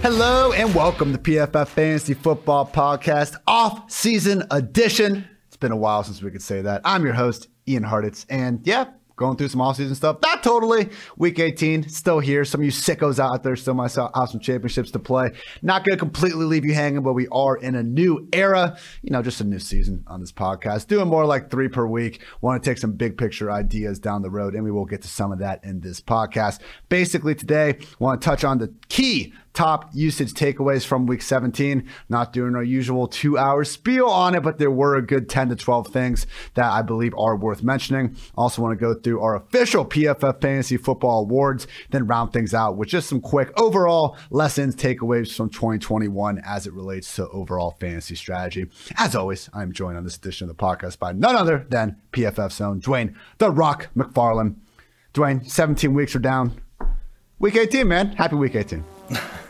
Hello and welcome to PFF Fantasy Football Podcast off season edition. It's been a while since we could say that. I'm your host, Ian Hartitz, and yeah, going through some off-season stuff. Not totally. Week 18, still here. Some of you sickos out there still might have some championships to play. Not going to completely leave you hanging, but we are in a new era. You know, just a new season on this podcast. Doing more like three per week. Want to take some big picture ideas down the road, and we will get to some of that in this podcast. Basically, today, want to touch on the key top usage takeaways from week 17. Not doing our usual two hour spiel on it, but there were a good 10 to 12 things that I believe are worth mentioning. Also, want to go through our official PFF Fantasy Football Awards, then round things out with just some quick overall lessons, takeaways from 2021 as it relates to overall fantasy strategy. As always, I'm joined on this edition of the podcast by none other than PFF's own Dwain The Rock McFarland. Dwain, 17 weeks are down. Week 18, man. Happy week 18.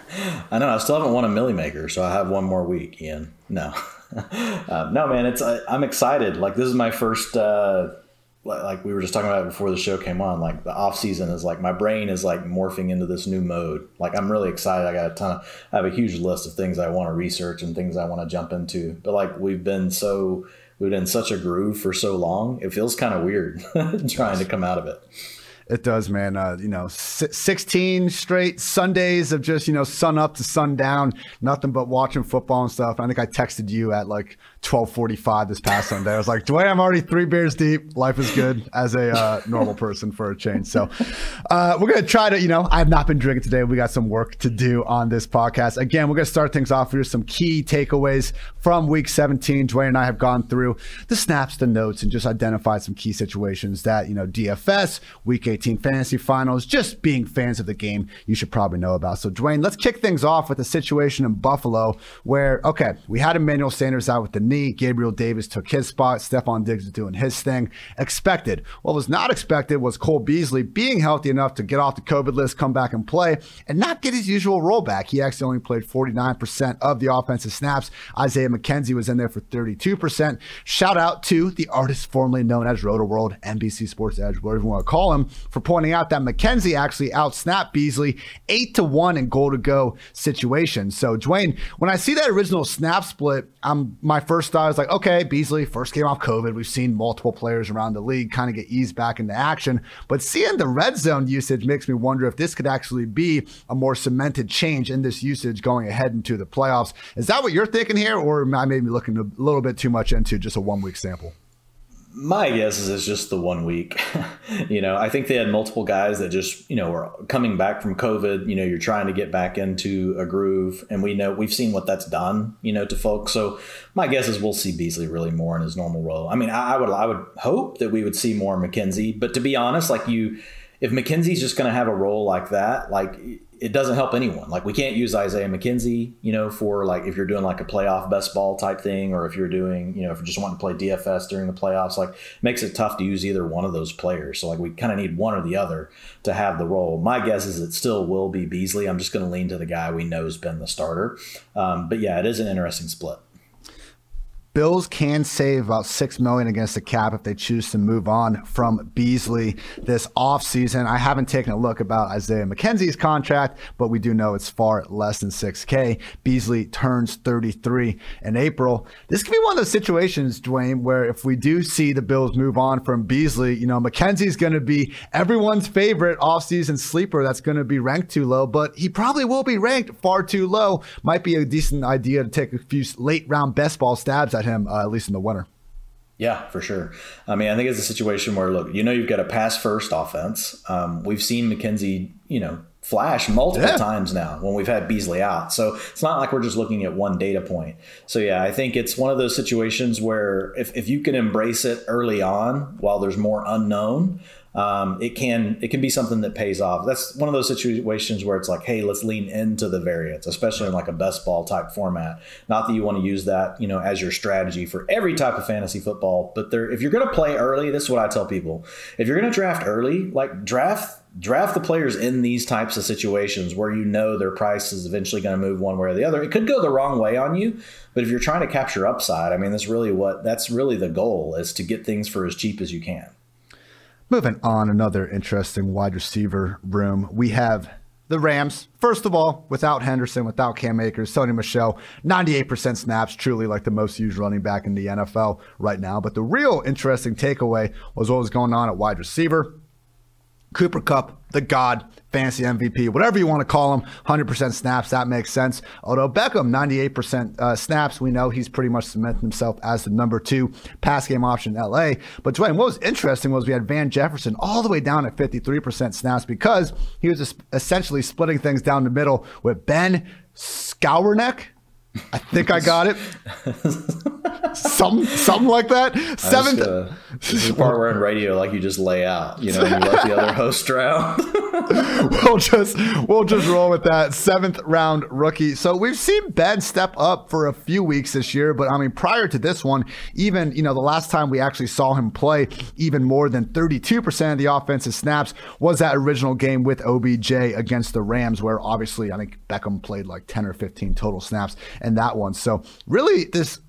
I know. I still haven't won a Milly Maker, so I have one more week, Ian. No, uh, no, man. It's I, am excited. Like this is my first. Uh, like we were just talking about before the show came on. Like the off season is like my brain is like morphing into this new mode. Like I'm really excited. I got a ton. Of, I have a huge list of things I want to research and things I want to jump into. But like we've been so we've been in such a groove for so long. It feels kind of weird trying to come out of it. It does, man. Uh, you know, 16 straight Sundays of just, you know, sun up to sun down, nothing but watching football and stuff. I think I texted you at like 12:45 this past Sunday. I was like, "Dwain, I'm already three beers deep. Life is good as a uh, normal person for a change." So, uh, we're gonna try to, you know, I have not been drinking today. We got some work to do on this podcast. Again, we're gonna start things off with some key takeaways from Week 17. Dwain and I have gone through the snaps, the notes, and just identified some key situations that you know DFS Week 18 fantasy finals. Just being fans of the game, you should probably know about. So, Dwain, let's kick things off with a situation in Buffalo where, okay, we had Emmanuel Sanders out with the knee. Gabriel Davis took his spot. Stefon Diggs is doing his thing. Expected. What was not expected was Cole Beasley being healthy enough to get off the COVID list, come back and play, and not get his usual rollback. He actually only played 49% of the offensive snaps. Isaiah McKenzie was in there for 32%. Shout out to the artist formerly known as Roto World, NBC Sports Edge, whatever you want to call him, for pointing out that McKenzie actually outsnapped Beasley 8 to 1 in goal to go situations. So, Dwain, when I see that original snap split, I'm my first first thought was like, okay, Beasley first came off COVID. We've seen multiple players around the league kind of get eased back into action. But seeing the red zone usage makes me wonder if this could actually be a more cemented change in this usage going ahead into the playoffs. Is that what you're thinking here? Or am I maybe looking a little bit too much into just a one week sample? My guess is it's just the one week. you know, I think they had multiple guys that just, you know, were coming back from COVID. You know, you're trying to get back into a groove, and we know we've seen what that's done, you know, to folks. So my guess is we'll see Beasley really more in his normal role. I mean, I, I would I would hope that we would see more McKenzie, but to be honest, like you, if McKenzie's just going to have a role like that, like it doesn't help anyone. Like we can't use Isaiah McKenzie, you know, for like if you're doing like a playoff best ball type thing, or if you're doing, you know, if you're just wanting to play DFS during the playoffs, like makes it tough to use either one of those players. So like we kind of need one or the other to have the role. My guess is it still will be Beasley. I'm just going to lean to the guy we know has been the starter. Um, but yeah, it is an interesting split. Bills can save about six million against the cap if they choose to move on from Beasley this offseason. I haven't taken a look about Isaiah McKenzie's contract, but we do know it's far less than 6K. Beasley turns 33 in April. This could be one of those situations, Dwain, where if we do see the Bills move on from Beasley, you know, McKenzie's going to be everyone's favorite offseason sleeper that's going to be ranked too low, but he probably will be ranked far too low. Might be a decent idea to take a few late round best ball stabs at him, uh, at least in the winter. Yeah, for sure. I mean, I think it's a situation where, look, you know, you've got a pass first offense. Um, we've seen McKenzie, you know, flash multiple yeah. times now when we've had Beasley out. So it's not like we're just looking at one data point. So yeah, I think it's one of those situations where if, if you can embrace it early on while there's more unknown, um, it can it can be something that pays off. That's one of those situations where it's like, hey, let's lean into the variance, especially in like a best ball type format. Not that you want to use that, you know, as your strategy for every type of fantasy football, but there, if you're going to play early, this is what I tell people: if you're going to draft early, like draft draft the players in these types of situations where you know their price is eventually going to move one way or the other. It could go the wrong way on you, but if you're trying to capture upside, I mean, that's really what that's really the goal is to get things for as cheap as you can. Moving on, another interesting wide receiver room. We have the Rams, first of all, without Henderson, without Cam Akers, Sony Michel, 98% snaps, truly like the most used running back in the NFL right now. But the real interesting takeaway was what was going on at wide receiver. Cooper Kupp, the God, fantasy MVP, whatever you want to call him, 100% snaps, that makes sense. Although Beckham, 98% uh, snaps, we know he's pretty much cemented himself as the number two pass game option in LA. But Dwain, what was interesting was we had Van Jefferson all the way down at 53% snaps because he was essentially splitting things down the middle with Ben Skowronek. I think I got it. some something like that. Seventh. Uh, this is the part where in radio, like you just lay out, you know, you let the other host drown. we'll just we'll just roll with that seventh round rookie. So we've seen Ben step up for a few weeks this year, but I mean prior to this one, even you know the last time we actually saw him play even more than 32% of the offensive snaps was that original game with OBJ against the Rams, where obviously I think Beckham played like 10 or 15 total snaps in that one. So really this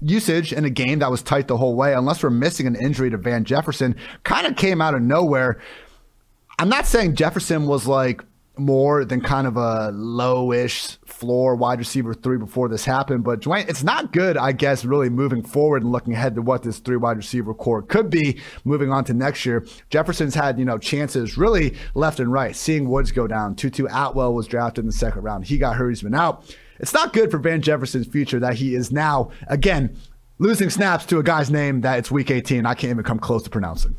usage in a game that was tight the whole way, unless we're missing an injury to Van Jefferson, kind of came out of nowhere. I'm not saying Jefferson was like more than kind of a low-ish floor wide receiver three before this happened. But Dwain, it's not good, I guess, really moving forward and looking ahead to what this three wide receiver core could be moving on to next year. Jefferson's had, you know, chances really left and right. Seeing Woods go down. Tutu Atwell was drafted in the second round. He got hurt, he's been out. It's not good for Van Jefferson's future that he is now, again, losing snaps to a guy's name that it's week 18. I can't even come close to pronouncing.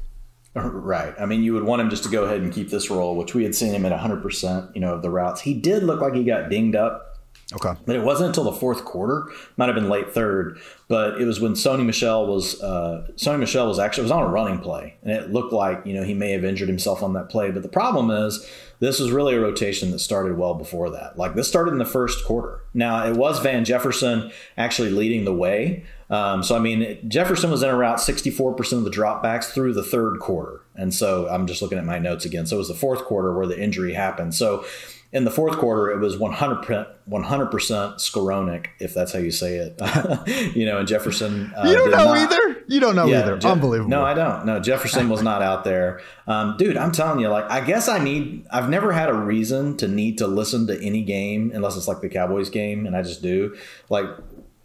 Right. I mean, you would want him just to go ahead and keep this role, which we had seen him at 100%, you know, of the routes. He did look like he got dinged up Okay. But it wasn't until the fourth quarter, might have been late third, but it was when Sony Michel was uh, Sony Michel was actually was on a running play, and it looked like you know he may have injured himself on that play. But the problem is this was really a rotation that started well before that. Like this started in the first quarter. Now it was Van Jefferson actually leading the way. Um, so I mean Jefferson was in around 64% of the dropbacks through the third quarter, and so I'm just looking at my notes again. So it was the fourth quarter where the injury happened. So in the fourth quarter, it was 100 100% Skowronek, if that's how you say it. you know, and Jefferson. Uh, you don't know not, either. You don't know yeah, either. Je- Unbelievable. No, I don't. No, Jefferson was not out there. Um, dude, I'm telling you, like, I guess I need. I've never had a reason to need to listen to any game unless it's like the Cowboys game, and I just do. Like,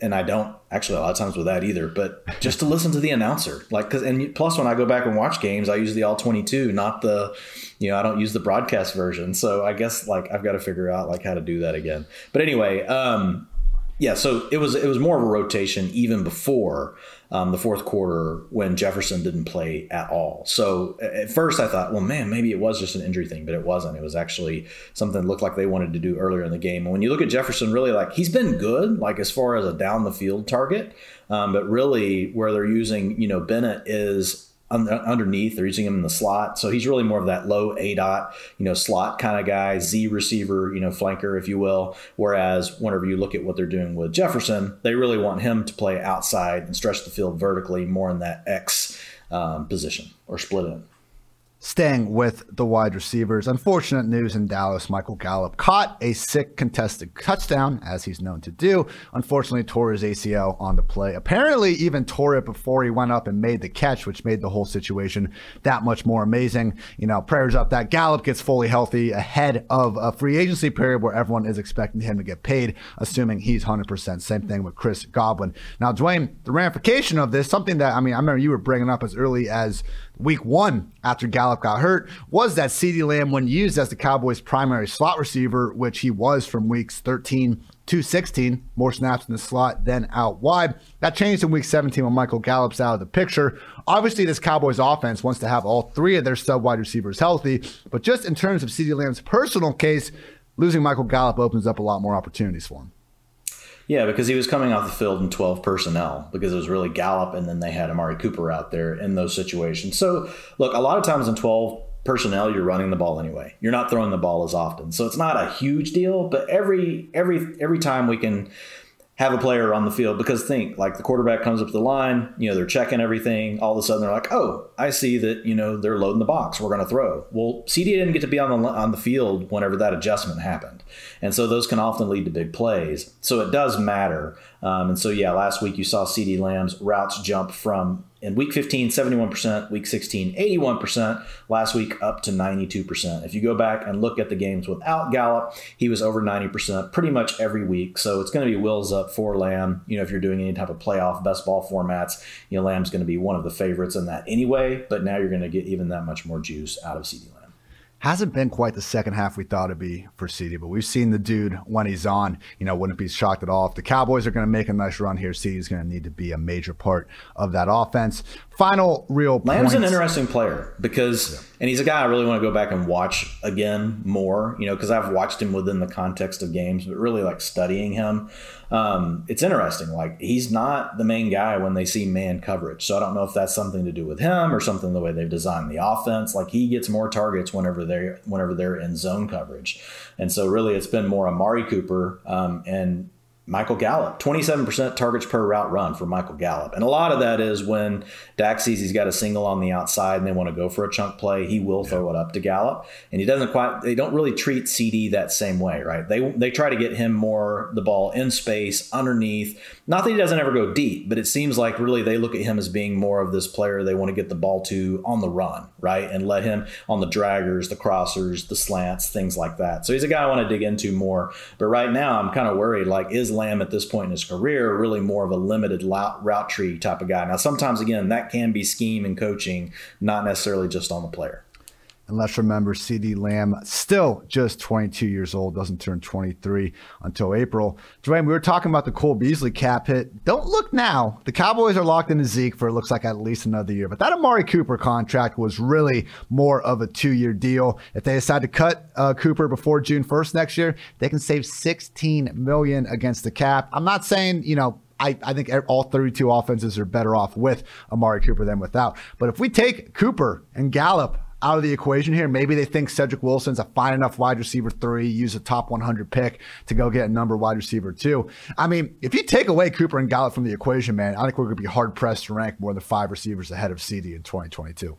and I don't actually a lot of times with that either, but just to listen to the announcer, like, cause, and plus when I go back and watch games, I use the all 22, not the, you know, I don't use the broadcast version. So I guess like I've got to figure out like how to do that again. But anyway, um, yeah, so it was, it was more of a rotation even before, um, the fourth quarter when Jefferson didn't play at all. So at first I thought, well, man, maybe it was just an injury thing, but it wasn't. It was actually something that looked like they wanted to do earlier in the game. And when you look at Jefferson, really like he's been good, like as far as a down the field target, um, but really where they're using, you know, Bennett is underneath. They're using him in the slot, so he's really more of that low aDOT, you know, slot kind of guy, Z receiver, you know, flanker, if you will. Whereas whenever you look at what they're doing with Jefferson, they really want him to play outside and stretch the field vertically, more in that X um, position or split it staying with the wide receivers. Unfortunate news in Dallas. Michael Gallup caught a sick contested touchdown, as he's known to do. Unfortunately, tore his ACL on the play. Apparently, even tore it before he went up and made the catch, which made the whole situation that much more amazing. You know, prayers up that Gallup gets fully healthy ahead of a free agency period where everyone is expecting him to get paid, assuming he's 100%. Same thing with Chris Godwin. Now, Dwain, the ramification of this, something that, I mean, I remember you were bringing up as early as week one after Gallup got hurt was that CeeDee Lamb, when used as the Cowboys' primary slot receiver, which he was from weeks 13 to 16, more snaps in the slot than out wide. That changed in week 17 when Michael Gallup's out of the picture. Obviously, this Cowboys offense wants to have all three of their sub wide receivers healthy, but just in terms of CeeDee Lamb's personal case, losing Michael Gallup opens up a lot more opportunities for him. Yeah, because he was coming off the field in 12 personnel because it was really Gallup and then they had Amari Cooper out there in those situations. So, look, a lot of times in 12 personnel you're running the ball anyway. You're not throwing the ball as often. So it's not a huge deal, but every every every time we can have a player on the field because think like the quarterback comes up the line, you know, they're checking everything. All of a sudden they're like, oh, I see that, you know, they're loading the box. We're going to throw. Well, CeeDee didn't get to be on the, on the field whenever that adjustment happened. And so those can often lead to big plays. So it does matter. Um, and so, yeah, last week you saw CeeDee Lamb's routes jump from in week 15, 71%, week 16, 81%, last week up to 92%. If you go back and look at the games without Gallup, he was over 90% pretty much every week. So it's going to be wheels up for Lamb. You know, if you're doing any type of playoff best ball formats, you know, Lamb's going to be one of the favorites in that anyway, but now you're going to get even that much more juice out of CeeDee Lamb hasn't been quite the second half we thought it'd be for CeeDee, but we've seen the dude when he's on. You know, wouldn't be shocked at all if the Cowboys are going to make a nice run here. CeeDee's going to need to be a major part of that offense. Final real. Lamb's an interesting player because, yeah. and he's a guy I really want to go back and watch again more. You know, because I've watched him within the context of games, but really like studying him um, it's interesting. Like he's not the main guy when they see man coverage. So I don't know if that's something to do with him or something the way they've designed the offense. Like he gets more targets whenever they're whenever they're in zone coverage, and so really it's been more Amari Cooper um, and Michael Gallup, 27% targets per route run for Michael Gallup. And a lot of that is when Dak sees he's got a single on the outside and they want to go for a chunk play, he will yeah. throw it up to Gallup. And he doesn't quite, they don't really treat CeeDee that same way, right? They, they try to get him more the ball in space, underneath. Not that he doesn't ever go deep, but it seems like really they look at him as being more of this player they want to get the ball to on the run, right? And let him on the draggers, the crossers, the slants, things like that. So he's a guy I want to dig into more. But right now, I'm kind of worried like, is Lamb at this point in his career really more of a limited route tree type of guy. Now, sometimes, again, that can be scheme and coaching, not necessarily just on the player. And let's remember CeeDee Lamb, still just 22 years old, doesn't turn 23 until April. Dwain, we were talking about the Cole Beasley cap hit. Don't look now. The Cowboys are locked into Zeke for it looks like at least another year. But that Amari Cooper contract was really more of a two year deal. If they decide to cut uh, Cooper before June 1st next year, they can save 16 million against the cap. I'm not saying, you know, I, I, think all 32 offenses are better off with Amari Cooper than without. But if we take Cooper and Gallup out of the equation here. Maybe they think Cedric Wilson's a fine enough wide receiver three, use a top 100 pick to go get a number wide receiver two. I mean, if you take away Cooper and Gallup from the equation, man, I think we're going to be hard pressed to rank more than five receivers ahead of CeeDee in 2022.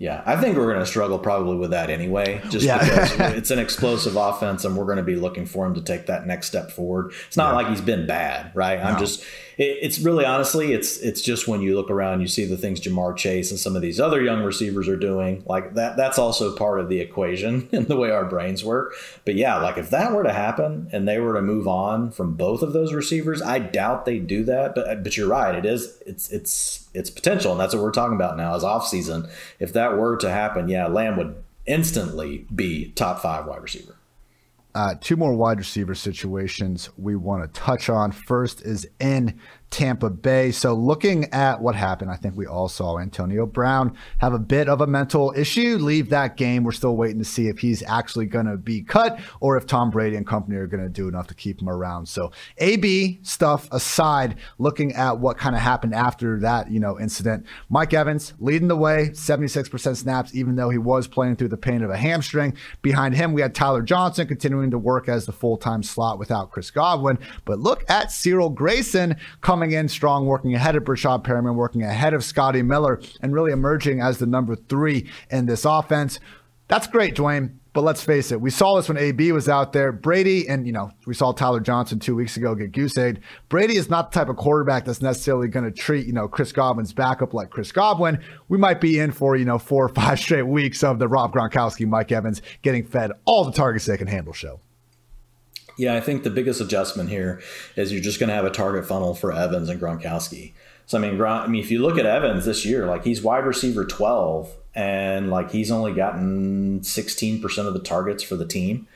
Yeah, I think we're going to struggle probably with that anyway, just yeah. because it's an explosive offense and we're going to be looking for him to take that next step forward. It's not yeah. like he's been bad, right? I'm just it, it's really honestly, it's it's just when you look around, you see the things Ja'Marr Chase and some of these other young receivers are doing, like that. That's also part of the equation in the way our brains work. But yeah, like if that were to happen and they were to move on from both of those receivers, I doubt they'd do that. But but you're right, it is it's it's it's potential, and that's what we're talking about now as off season. If that were to happen, yeah, Lamb would instantly be top five wide receiver. Uh, two more wide receiver situations we want to touch on. First is in Tampa Bay. So, looking at what happened, I think we all saw Antonio Brown have a bit of a mental issue, leave that game. We're still waiting to see if he's actually going to be cut or if Tom Brady and company are going to do enough to keep him around. So, AB stuff aside, looking at what kind of happened after that, you know, incident, Mike Evans leading the way, 76% snaps, even though he was playing through the pain of a hamstring. Behind him, we had Tyler Johnson continuing to work as the full time slot without Chris Godwin. But look at Cyril Grayson coming coming in strong, working ahead of Breshad Perriman, working ahead of Scotty Miller, and really emerging as the number three in this offense. That's great, Dwain. But let's face it, we saw this when AB was out there. Brady, and you know, we saw Tyler Johnson two weeks ago get goose egg. Brady is not the type of quarterback that's necessarily going to treat, you know, Chris Godwin's backup like Chris Godwin. We might be in for, you know, four or five straight weeks of the Rob Gronkowski, Mike Evans getting fed all the targets they can handle show. Yeah, I think the biggest adjustment here is you're just going to have a target funnel for Evans and Gronkowski. So I mean, Gron- I mean, if you look at Evans this year, like he's wide receiver 12, and like he's only gotten 16% of the targets for the team.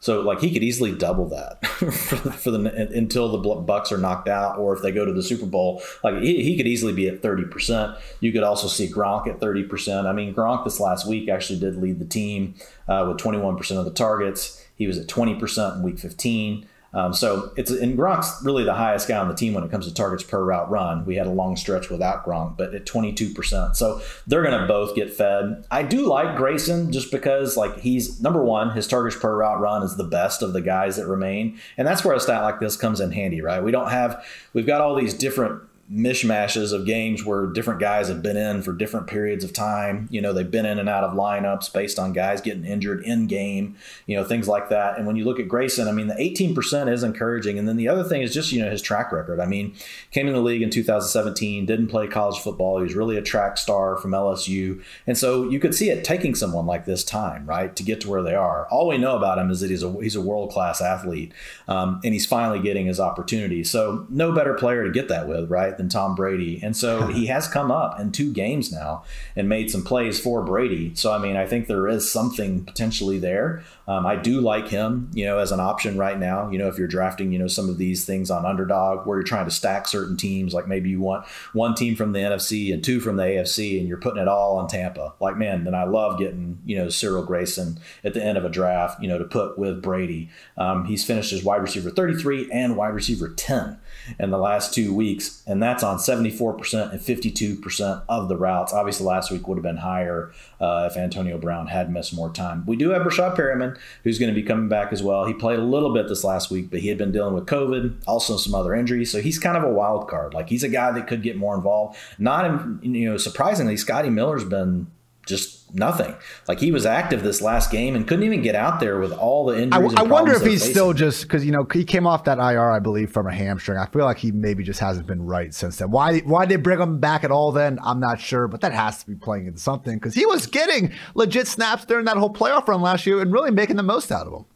So like he could easily double that for, for, the until the Bucs are knocked out, or if they go to the Super Bowl. Like he, he could easily be at thirty percent. You could also see Gronk at thirty percent. I mean, Gronk this last week actually did lead the team uh, with twenty one percent of the targets. He was at 20% in week 15. Um, so it's and Gronk's really the highest guy on the team when it comes to targets per route run. We had a long stretch without Gronk, but at 22%. So they're going to both get fed. I do like Grayson just because like he's number one, his targets per route run is the best of the guys that remain, and that's where a stat like this comes in handy, right? We don't have we've got all these different mishmashes of games where different guys have been in for different periods of time. You know, they've been in and out of lineups based on guys getting injured in game, you know, things like that. And when you look at Grayson, I mean, the 18% is encouraging. And then the other thing is just, you know, his track record. I mean, came in the league in 2017, didn't play college football. He was really a track star from LSU. And so you could see it taking someone like this time, right, to get to where they are. All we know about him is that he's a, he's a world class athlete um, and he's finally getting his opportunity. So no better player to get that with, right? Than Tom Brady. And so he has come up in two games now and made some plays for Brady. So, I mean, I think there is something potentially there. Um, I do like him, you know, as an option right now. You know, if you're drafting, you know, some of these things on underdog where you're trying to stack certain teams, like maybe you want one team from the NFC and two from the AFC, and you're putting it all on Tampa. Like, man, then I love getting, you know, Cyril Grayson at the end of a draft, you know, to put with Brady. Um, he's finished as wide receiver 33 and wide receiver 10 in the last two weeks, and that's on 74% and 52% of the routes. Obviously, last week would have been higher uh, if Antonio Brown had missed more time. We do have Breshad Perriman, who's going to be coming back as well. He played a little bit this last week, but he had been dealing with COVID, also some other injuries, so he's kind of a wild card. Like he's a guy that could get more involved. Not, you know, surprisingly, Scotty Miller's been just nothing. Like he was active this last game and couldn't even get out there with all the injuries. I, I wonder if he's still just because you know he came off that IR, I believe, from a hamstring. I feel like he maybe just hasn't been right since then. Why? Why did they bring him back at all? Then I'm not sure, but that has to be playing into something because he was getting legit snaps during that whole playoff run last year and really making the most out of them.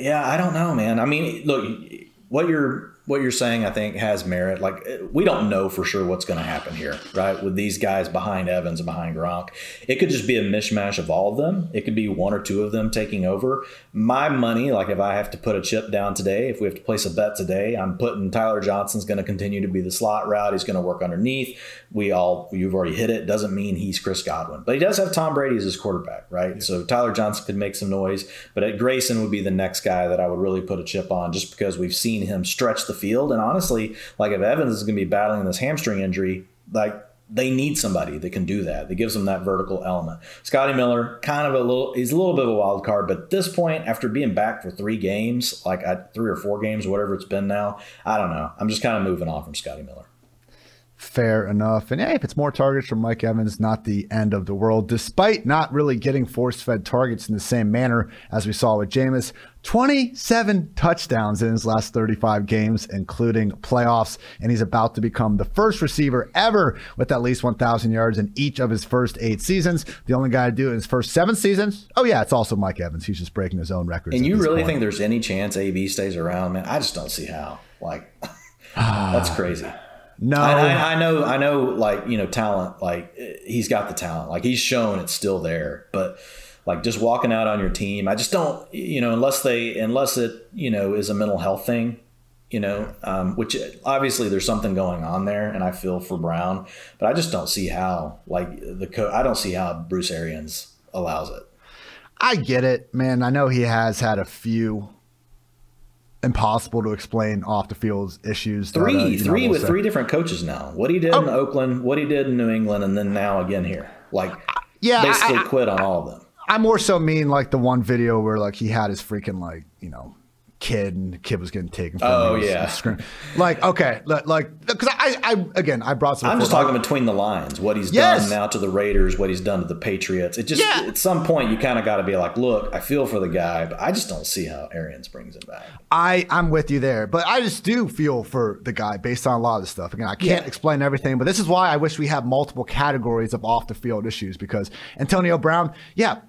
Yeah, I don't know, man. I mean, look, what you're what you're saying, I think, has merit. Like eh, we don't know for sure what's going to happen here, right? With these guys behind Evans and behind Gronk, it could just be a mishmash of all of them. It could be one or two of them taking over. My money, like if I have to put a chip down today, if we have to place a bet today, I'm putting Tyler Johnson's going to continue to be the slot route. He's going to work underneath. We all you've already hit it. Doesn't mean he's Chris Godwin, but he does have Tom Brady as his quarterback, right? Yeah. So Tyler Johnson could make some noise, but at Grayson would be the next guy that I would really put a chip on, just because we've seen him stretch the field. And honestly, like if Evans is going to be battling this hamstring injury, like they need somebody that can do that. That gives them that vertical element. Scotty Miller, kind of a little, he's a little bit of a wild card, but at this point, after being back for three games, like three or four games, whatever it's been now, I don't know. I'm just kind of moving on from Scotty Miller fair enough. And hey, if it's more targets from Mike Evans, not the end of the world, despite not really getting force fed targets in the same manner as we saw with Jameis. 27 touchdowns in his last 35 games, including playoffs. And he's about to become the first receiver ever with at least 1,000 yards in each of his first eight seasons. The only guy to do it in his first seven seasons. Oh, yeah, it's also Mike Evans. He's just breaking his own records. And you really point. think there's any chance AB stays around, man? I just don't see how. Like, that's ah. crazy. No, I, I, know, I know, like you know, talent. Like he's got the talent. Like he's shown it's still there. But like just walking out on your team, I just don't. You know, unless they, unless it, you know, is a mental health thing. You know, um, which obviously there's something going on there, and I feel for Brown, but I just don't see how. Like the co- I don't see how Bruce Arians allows it. I get it, man. I know he has had a few impossible to explain off the field issues. Three, that, uh, three know, with say. three different coaches now. What he did oh. in Oakland, what he did in New England, and then now again here. Like, yeah, basically I, I, quit on all of them. I more so mean like the one video where like he had his freaking like you know kid and kid was getting taken from oh yeah screen. like okay like because I, I again i brought some i'm just talking between the lines what he's yes. done now to the raiders what he's done to the patriots it just yeah. at some point you kind of got to be like look i feel for the guy but i just don't see how arians brings him back i i'm with you there but i just do feel for the guy based on a lot of the stuff again i can't yeah. explain everything but this is why i wish we had multiple categories of off the field issues because antonio brown yeah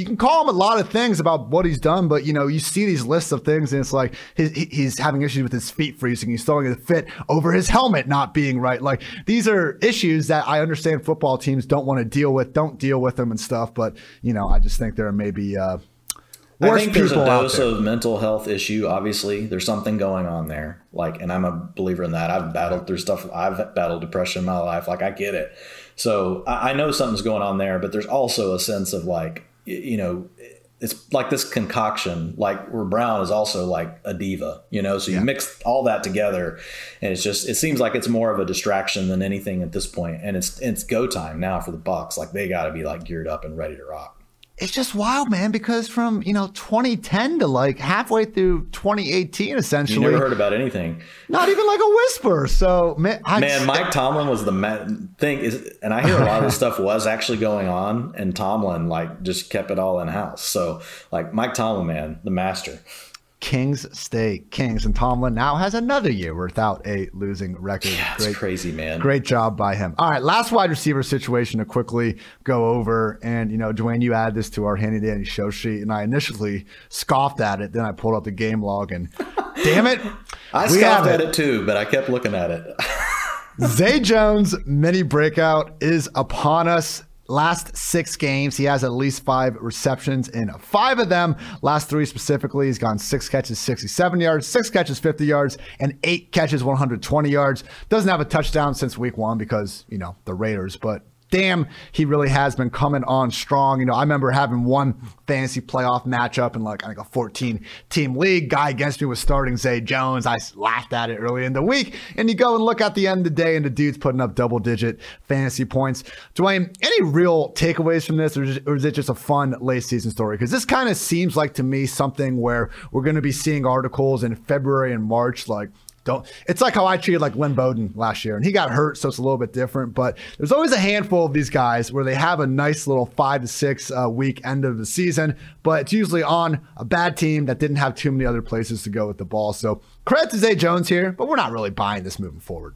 you can call him a lot of things about what he's done, but you know, you see these lists of things, and it's like his, he's having issues with his feet freezing. He's throwing a fit over his helmet not being right. Like these are issues that I understand football teams don't want to deal with, don't deal with them and stuff. But you know, I just think there may be. Uh, I think there's a dose of mental health issue. Obviously, there's something going on there. Like, and I'm a believer in that. I've battled through stuff. I've battled depression in my life. Like, I get it. So I know something's going on there. But there's also a sense of like you know, it's like this concoction, like where Brown is also like a diva, you know. So you yeah. mix all that together, and it's just it seems like it's more of a distraction than anything at this point. And it's it's go time now for the Bucs. Like they got to be like geared up and ready to rock. It's just wild, man, because from, you know, 2010 to like halfway through 2018, essentially. You never heard about anything. Not even like a whisper. So, man, I, man Mike Tomlin was the ma- thing is, and I hear a lot of this stuff was actually going on, and Tomlin like just kept it all in house. So, like Mike Tomlin, man, the master. Kings stay Kings. And Tomlin now has another year without a losing record. Yeah, great, crazy, man. Great job by him. All right, last wide receiver situation to quickly go over. And, you know, Dwain, you add this to our handy dandy show sheet. And I initially scoffed at it. Then I pulled up the game log and damn it. I scoffed at it. it too, but I kept looking at it. Zay Jones mini breakout is upon us. Last six games, he has at least five receptions in five of them. Last three specifically, he's gone six catches, 67 yards, six catches, 50 yards, and eight catches, 120 yards. Doesn't have a touchdown since week one because, you know, the Raiders, but damn, he really has been coming on strong. You know, I remember having one fantasy playoff matchup in like I think a 14 team league. Guy against me was starting Zay Jones. I laughed at it early in the week. And you go and look at the end of the day, and the dude's putting up double digit fantasy points. Dwain, any real takeaways from this, or, or is it just a fun late season story? Because this kind of seems like to me something where we're going to be seeing articles in February and March like don't. It's like how I treated like Lynn Bowden last year, and he got hurt, so it's a little bit different. But there's always a handful of these guys where they have a nice little five to six uh, week end of the season, but it's usually on a bad team that didn't have too many other places to go with the ball. So credit to Zay Jones here, but we're not really buying this moving forward.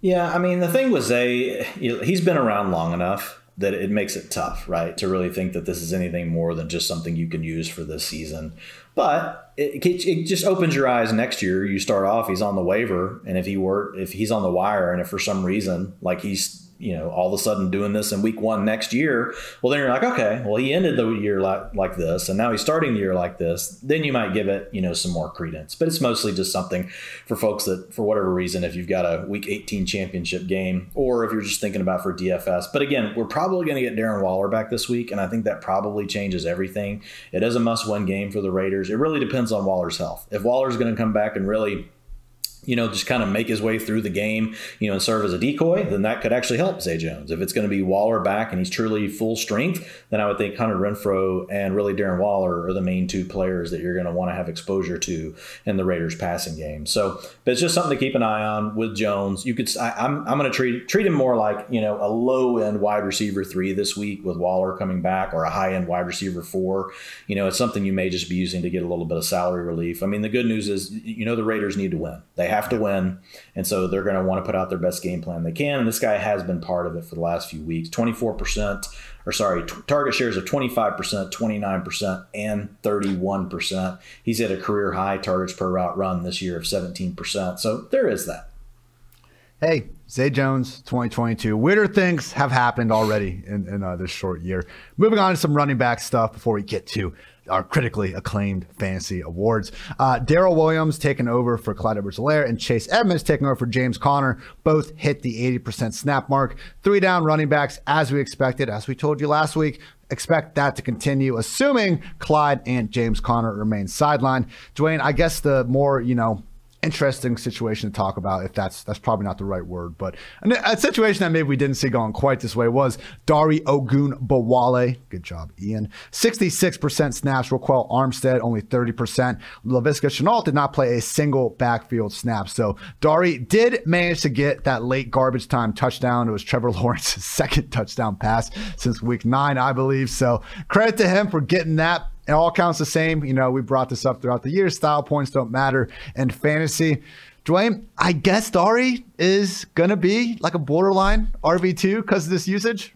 Yeah, I mean the thing with Zay, he's been around long enough that it makes it tough, right? To really think that this is anything more than just something you can use for this season. But it, it, just opens your eyes next year. You start off, he's on the waiver, and if he were, if he's on the wire, and if for some reason, like he's you know all of a sudden doing this in week one next year well then you're like okay well he ended the year like, like this and now he's starting the year like this. Then you might give it you know some more credence but it's mostly just something for folks that for whatever reason if you've got a week 18 championship game or if you're just thinking about for dfs but again we're probably going to get darren waller back this week and i think that probably changes everything. It is a must win game for the raiders. It really depends on waller's health. If waller's going to come back and really you know, just kind of make his way through the game, you know, and serve as a decoy, then that could actually help Zay Jones. If it's going to be Waller back and he's truly full strength, then I would think Hunter Renfrow and really Darren Waller are the main two players that you're going to want to have exposure to in the Raiders passing game. So, but it's just something to keep an eye on with Jones. You could, I, am I'm, I'm going to treat treat him more like you know a low end wide receiver three this week with Waller coming back, or a high end wide receiver four. You know, it's something you may just be using to get a little bit of salary relief. I mean, the good news is you know the Raiders need to win. They have to win. And so they're going to want to put out their best game plan they can. And this guy has been part of it for the last few weeks 24%, or sorry, t- target shares of 25%, 29%, and 31%. He's at a career high targets per route run this year of 17%. So there is that. Hey, Zay Jones, 2022. Weirder things have happened already in, in uh, this short year. Moving on to some running back stuff before we get to our critically acclaimed fantasy awards. Uh, Darrel Williams taking over for Clyde Edwards-Helaire and Chase Edmonds taking over for James Conner. Both hit the 80% snap mark. Three down running backs as we expected. As we told you last week, expect that to continue, assuming Clyde and James Conner remain sidelined. Dwain, I guess the more, you know, interesting situation to talk about if that's that's probably not the right word but a situation that maybe we didn't see going quite this way was Dare Ogunbowale good job Ian 66% snaps Ryquell Armstead only 30% Laviska Shenault did not play a single backfield snap so Dare did manage to get that late garbage time touchdown. It was Trevor Lawrence's second touchdown pass since week 9 I believe so credit to him for getting that it all counts the same. You know, we brought this up throughout the year. Style points don't matter in fantasy. Dwain, I guess Dare is going to be like a borderline RB2 because of this usage.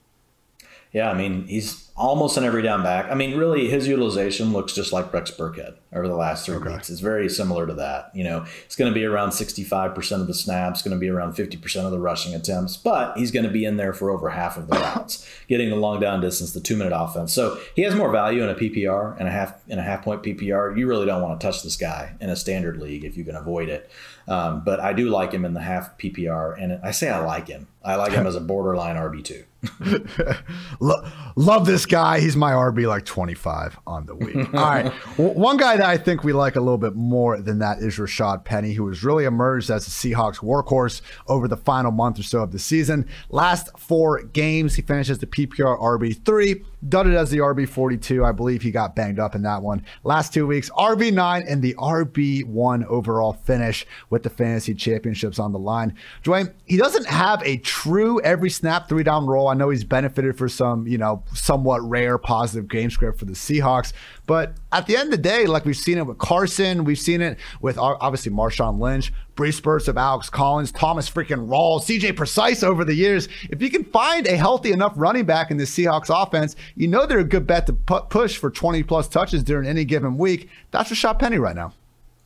Yeah, I mean, he's almost an every down back. I mean, really, his utilization looks just like Rex Burkhead over the last three okay. weeks. It's very similar to that. You know, it's going to be around 65% of the snaps, going to be around 50% of the rushing attempts, but he's going to be in there for over half of the routes, getting the long down distance, the two minute offense. So he has more value in a PPR and a half in a half point PPR. You really don't want to touch this guy in a standard league if you can avoid it. Um, but I do like him in the half PPR, and I say I like him. I like him as a borderline RB two. love this guy. He's my RB like 25 on the week. All right. One guy that I think we like a little bit more than that is Rashad Penny, who has really emerged as the Seahawks workhorse over the final month or so of the season. Last four games, he finishes the PPR RB3, done it as the RB42. I believe he got banged up in that one. Last two weeks, RB9 and the RB1 overall finish with the fantasy championships on the line. Dwain, he doesn't have a true every snap three down role. I know he's benefited for some, you know, somewhat rare positive game script for the Seahawks. But at the end of the day, like we've seen it with Carson, we've seen it with obviously Marshawn Lynch, brief spurts of Alex Collins, Thomas freaking Rawls, CJ Prosise over the years. If you can find a healthy enough running back in the Seahawks offense, you know they're a good bet to push for 20 plus touches during any given week. That's Rashad Penny right now.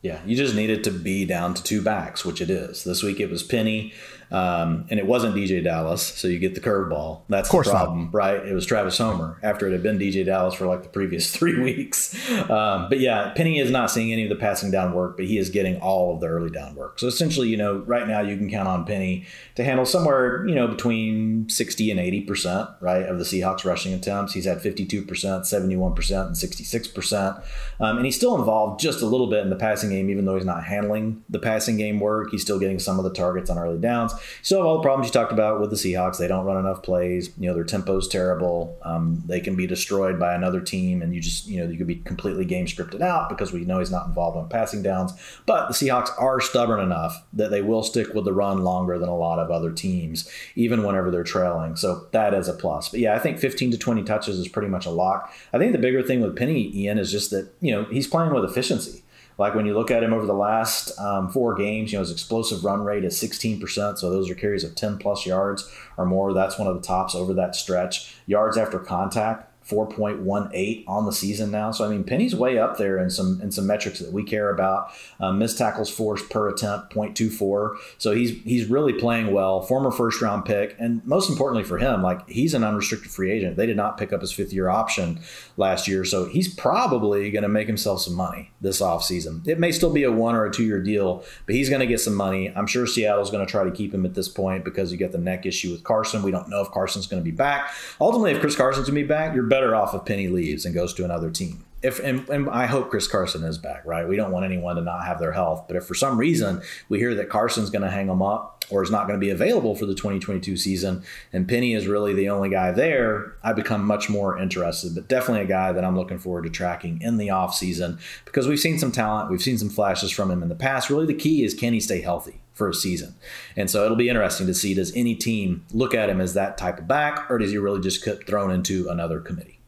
Yeah, you just need it to be down to two backs, which it is. This week it was Penny. Um, and it wasn't DeeJay Dallas, so you get the curveball. That's the problem, not. right? It was Travis Homer after it had been DeeJay Dallas for like the previous three weeks. Um, but yeah, Penny is not seeing any of the passing down work, but he is getting all of the early down work. So essentially, you know, right now you can count on Penny to handle somewhere, you know, between 60 and 80%, right, of the Seahawks rushing attempts. He's had 52%, 71%, and 66%. Um, and he's still involved just a little bit in the passing game, even though he's not handling the passing game work. He's still getting some of the targets on early downs still have all the problems you talked about with the Seahawks. They don't run enough plays. You know, their tempo's terrible. Um, they can be destroyed by another team, and you just, you know, you could be completely game scripted out because we know he's not involved on passing downs. But the Seahawks are stubborn enough that they will stick with the run longer than a lot of other teams, even whenever they're trailing. So that is a plus. But yeah, I think 15 to 20 touches is pretty much a lock. I think the bigger thing with Penny, Ian, is just that, you know, he's playing with efficiency. Like when you look at him over the last um, four games, you know, his explosive run rate is 16%. So those are carries of 10 plus yards or more. That's one of the tops over that stretch. Yards after contact, 4.18 on the season now. So I mean, Penny's way up there in some in some metrics that we care about. Um, missed tackles forced per attempt 0.24. So he's he's really playing well. Former first round pick, and most importantly for him, like he's an unrestricted free agent. They did not pick up his fifth year option last year, so he's probably going to make himself some money this offseason. It may still be a one or a two year deal, but he's going to get some money. I'm sure Seattle's going to try to keep him at this point because you get the neck issue with Carson. We don't know if Carson's going to be back. Ultimately, if Chris Carson's going to be back, you're better off if Penny leaves and goes to another team. If and, and, I hope Chris Carson is back, right? We don't want anyone to not have their health. But if for some reason we hear that Carson's going to hang them up or is not going to be available for the 2022 season, and Penny is really the only guy there, I become much more interested. But definitely a guy that I'm looking forward to tracking in the off season because we've seen some talent, we've seen some flashes from him in the past. Really, the key is can he stay healthy? For a season. And so it'll be interesting to see does any team look at him as that type of back or does he really just get thrown into another committee?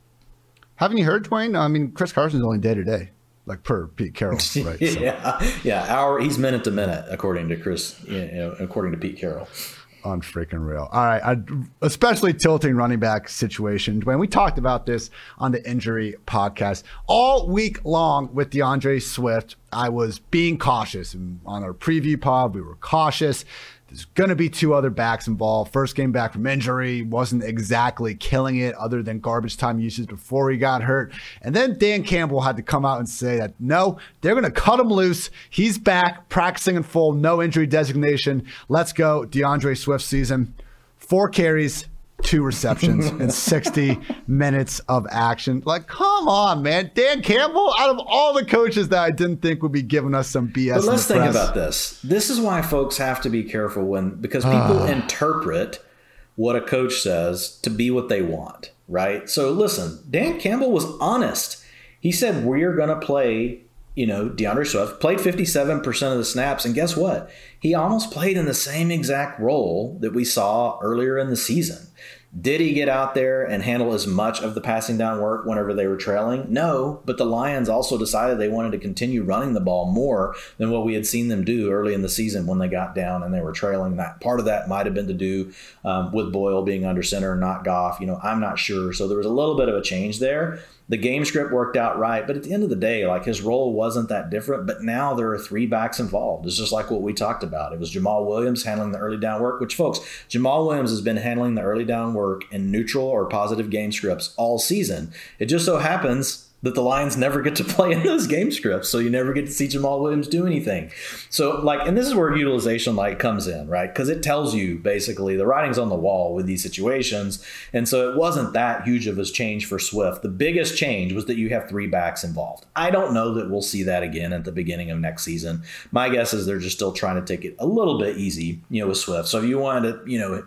Haven't you heard, Dwain? I mean, Chris Carson's only day to day, like per Pete Carroll, right? yeah, yeah. Hour he's minute to minute, according to Chris. You know, according to Pete Carroll. On freaking real. All right, I, especially tilting running back situation. When we talked about this on the injury podcast all week long with D'Andre Swift. I was being cautious on our preview pod. We were cautious. There's going to be two other backs involved. First game back from injury, wasn't exactly killing it other than garbage time usage before he got hurt. And then Dan Campbell had to come out and say that no, they're going to cut him loose. He's back, practicing in full, no injury designation. Let's go. D'Andre Swift season. Four carries, two receptions and 60 minutes of action. Like, come on, man. Dan Campbell, out of all the coaches that I didn't think would be giving us some BS. But let's think about this. This is why folks have to be careful when, because people ah. interpret what a coach says to be what they want, right? So listen, Dan Campbell was honest. He said, We're going to play you know, D'Andre Swift played 57% of the snaps. And guess what? He almost played in the same exact role that we saw earlier in the season. Did he get out there and handle as much of the passing down work whenever they were trailing? No, but the Lions also decided they wanted to continue running the ball more than what we had seen them do early in the season when they got down and they were trailing. That part of that might have been to do um, with Boyle being under center, not Goff. You know, I'm not sure. So there was a little bit of a change there the game script worked out right, but at the end of the day, like his role wasn't that different. But now there are three backs involved. It's just like what we talked about. It was Jamaal Williams handling the early down work, which folks, Jamaal Williams has been handling the early down work in neutral or positive game scripts all season. It just so happens that the Lions never get to play in those game scripts, so you never get to see Jamaal Williams do anything. So, like, and this is where utilization like comes in, right? Because it tells you basically the writing's on the wall with these situations, and so it wasn't that huge of a change for Swift. The biggest change was that you have three backs involved. I don't know that we'll see that again at the beginning of next season. My guess is they're just still trying to take it a little bit easy, you know, with Swift. So if you wanted to, you know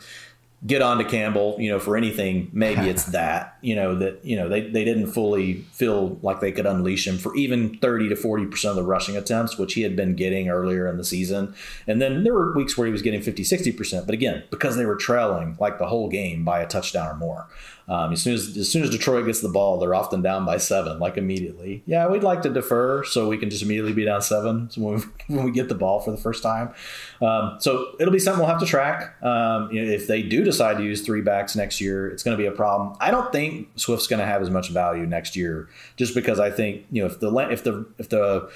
get on to Campbell, you know, for anything, maybe it's that, you know, that, you know, they, they didn't fully feel like they could unleash him for even 30 to 40% of the rushing attempts, which he had been getting earlier in the season. And then there were weeks where he was getting 50, 60%. But again, because they were trailing like the whole game by a touchdown or more. Um, as soon as as soon as Detroit gets the ball, they're often down by seven, like immediately. Yeah, we'd like to defer so we can just immediately be down seven when we, when we get the ball for the first time. Um, so it'll be something we'll have to track. Um, you know, if they do decide to use three backs next year, it's going to be a problem. I don't think Swift's going to have as much value next year, just because I think you know if the if the if the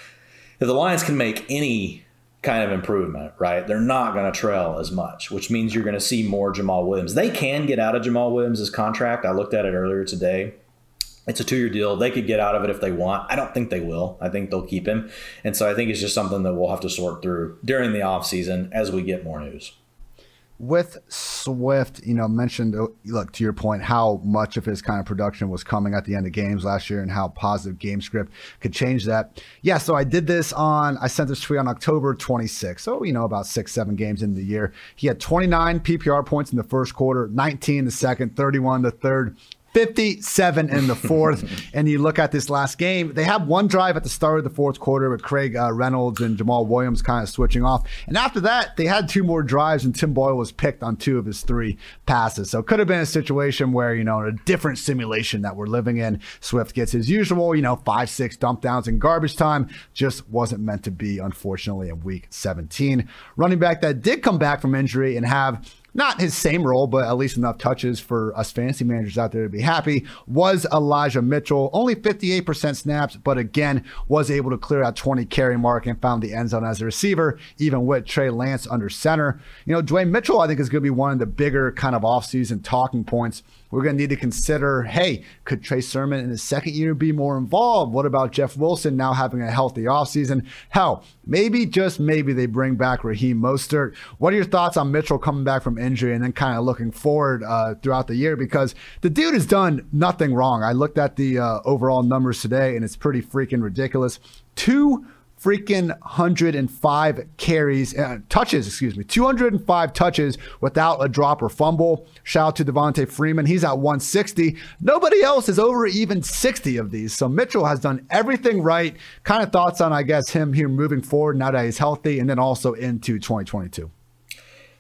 if the Lions can make any kind of improvement, right? They're not going to trail as much, which means you're going to see more Jamaal Williams. They can get out of Jamaal Williams' contract. I looked at it earlier today. It's a two year deal. They could get out of it if they want. I don't think they will. I think they'll keep him. And so I think it's just something that we'll have to sort through during the offseason as we get more news with Swift, you know, mentioned, uh, look, to your point, how much of his kind of production was coming at the end of games last year and how positive game script could change that. Yeah, so I did this on, I sent this tweet on October 26th. So, you know, about six, seven games into the year. He had 29 PPR points in the first quarter, 19 the second, 31 the third, 57 in the fourth. and you look at this last game, they had one drive at the start of the fourth quarter with Craig uh, Reynolds and Jamaal Williams kind of switching off. And after that, they had two more drives, and Tim Boyle was picked on two of his three passes. So it could have been a situation where, you know, in a different simulation that we're living in, Swift gets his usual, you know, five, six dump downs in garbage time. Just wasn't meant to be, unfortunately, in week 17. Running back that did come back from injury and have not his same role, but at least enough touches for us fantasy managers out there to be happy, was Elijah Mitchell. Only 58% snaps, but again, was able to clear out 20 carry mark and found the end zone as a receiver, even with Trey Lance under center. You know, Dwain Mitchell, I think, is going to be one of the bigger kind of offseason talking points we're going to need to consider hey, could Trey Sermon in his second year be more involved? What about Jeff Wilson now having a healthy offseason? Hell, maybe, just maybe, they bring back Raheem Mostert. What are your thoughts on Mitchell coming back from injury and then kind of looking forward uh, throughout the year? Because the dude has done nothing wrong. I looked at the uh, overall numbers today and it's pretty freaking ridiculous. Two freaking 105 carries, uh, touches, excuse me, 205 touches without a drop or fumble. Shout out to Devonta Freeman. He's at 160. Nobody else is over even 60 of these. So Mitchell has done everything right. Kind of thoughts on, I guess, him here moving forward now that he's healthy and then also into 2022.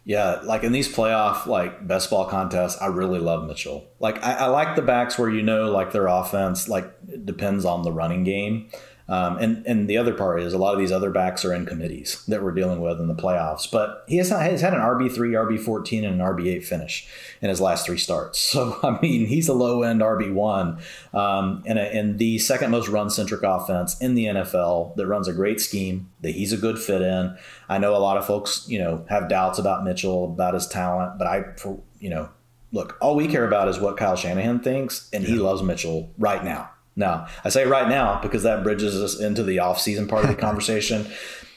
Yeah, like in these playoff like best ball contests, I really love Mitchell. Like I, I like the backs where you know like their offense like depends on the running game. Um, and and the other part is a lot of these other backs are in committees that we're dealing with in the playoffs. But he has, not, he's had an RB three, RB fourteen, and an RB eight finish in his last three starts. So I mean, he's a low end RB one, um, and and the second most run centric offense in the NFL that runs a great scheme that he's a good fit in. I know a lot of folks you know have doubts about Mitchell about his talent, but I for you know look, all we care about is what Kyle Shanahan thinks, and he loves Mitchell right now. Now, I say right now because that bridges us into the off-season part of the conversation.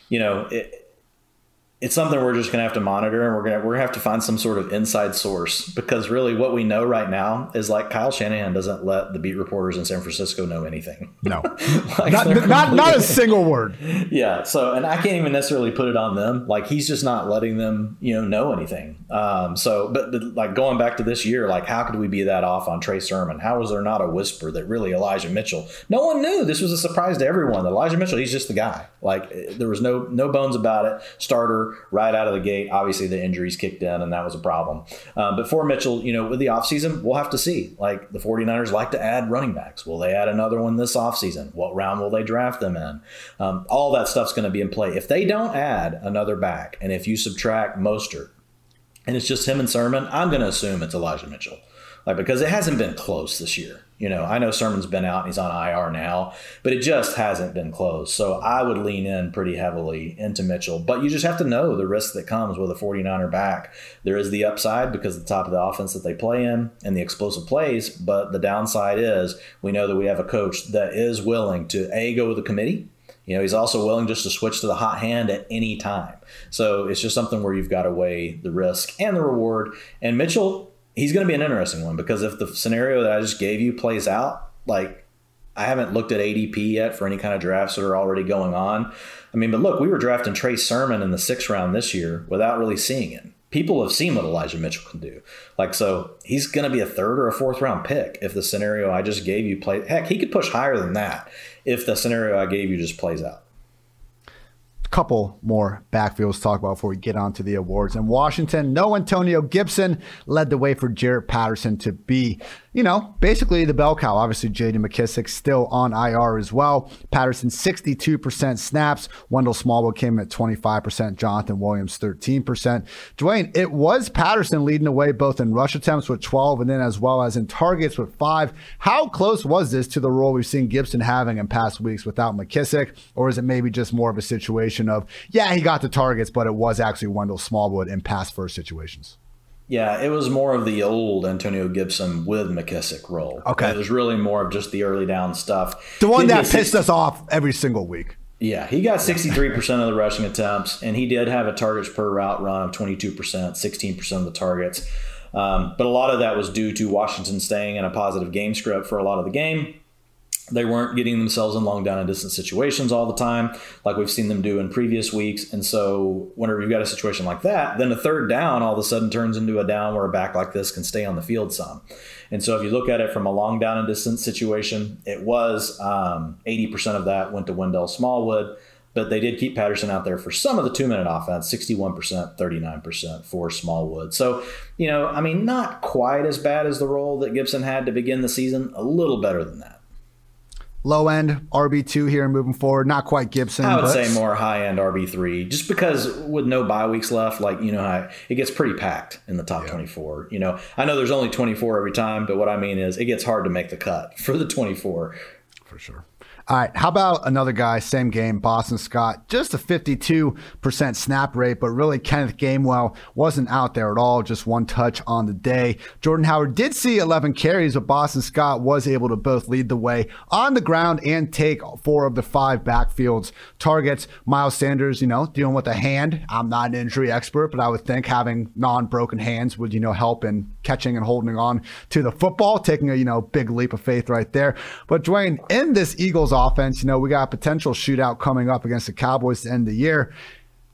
you know, it, it's something we're just going to have to monitor and we're going to we're going to have to find some sort of inside source because really what we know right now is like Kyle Shanahan doesn't let the beat reporters in San Francisco know anything. No. like not, not, not a single word. Yeah, so and I can't even necessarily put it on them. Like he's just not letting them, you know, know anything. Um so but, but like going back to this year, like how could we be that off on Trey Sermon? How was there not a whisper that really Elijah Mitchell? No one knew. This was a surprise to everyone. Elijah Mitchell, he's just the guy. Like there was no no bones about it. Starter right out of the gate. Obviously, the injuries kicked in, and that was a problem. Um, but for Mitchell, you know, with the offseason, we'll have to see. Like the 49ers like to add running backs. Will they add another one this offseason? What round will they draft them in? Um, all that stuff's going to be in play. If they don't add another back, and if you subtract Mostert, and it's just him and Sermon, I'm going to assume it's Elijah Mitchell. Like, because it hasn't been close this year. You know, I know Sermon's been out and he's on IR now, but it just hasn't been close. So I would lean in pretty heavily into Mitchell. But you just have to know the risk that comes with a 49er back. There is the upside because of the top of the offense that they play in and the explosive plays. But the downside is we know that we have a coach that is willing to A, go with the committee. You know, he's also willing just to switch to the hot hand at any time. So it's just something where you've got to weigh the risk and the reward. And Mitchell, he's going to be an interesting one because if the scenario that I just gave you plays out, like I haven't looked at ADP yet for any kind of drafts that are already going on. I mean, but look, we were drafting Trey Sermon in the sixth round this year without really seeing it. People have seen what Elijah Mitchell can do. Like, so he's going to be a third or a fourth round pick if the scenario I just gave you play. Heck, he could push higher than that if the scenario I gave you just plays out couple more backfields to talk about before we get on to the awards. In Washington, no Antonio Gibson led the way for Jaret Patterson to be, you know, basically the bell cow. Obviously, J.D. McKissic still on IR as well. Patterson 62% snaps. Wendell Smallwood came at 25%. Jonathan Williams 13%. Dwain, it was Patterson leading the way both in rush attempts with 12 and then as well as in targets with five. How close was this to the role we've seen Gibson having in past weeks without McKissic? Or is it maybe just more of a situation? of, yeah, he got the targets, but it was actually Wendell Smallwood in pass first situations. Yeah, it was more of the old Antonio Gibson with McKissic role. Okay. It was really more of just the early down stuff. The one that pissed 60, us off every single week. Yeah, he got 63% of the rushing attempts, and he did have a targets per route run of 22%, 16% of the targets. Um, but a lot of that was due to Washington staying in a positive game script for a lot of the game. They weren't getting themselves in long down and distance situations all the time, like we've seen them do in previous weeks. And so, whenever you've got a situation like that, then a third down all of a sudden turns into a down where a back like this can stay on the field some. And so, if you look at it from a long down and distance situation, it was um, 80% of that went to Wendell Smallwood, but they did keep Patterson out there for some of the two minute offense 61%, 39% for Smallwood. So, you know, I mean, not quite as bad as the role that Gibson had to begin the season, a little better than that low end RB2 here moving forward. Not quite Gibson. I would but... say more high end RB3, just because with no bye weeks left, like, you know, it gets pretty packed in the top yeah. 24. You know, I know there's only 24 every time, but what I mean is it gets hard to make the cut for the 24. For sure. All right, how about another guy, same game, Boston Scott, just a 52% snap rate, but really Kenneth Gainwell wasn't out there at all, just one touch on the day. Jordan Howard did see 11 carries, but Boston Scott was able to both lead the way on the ground and take four of the five backfields targets. Miles Sanders, you know, dealing with a hand. I'm not an injury expert, but I would think having non-broken hands would, you know, help in catching and holding on to the football, taking a, you know, big leap of faith right there. But Dwain, in this Eagles offense. You know, we got a potential shootout coming up against the Cowboys to end of the year.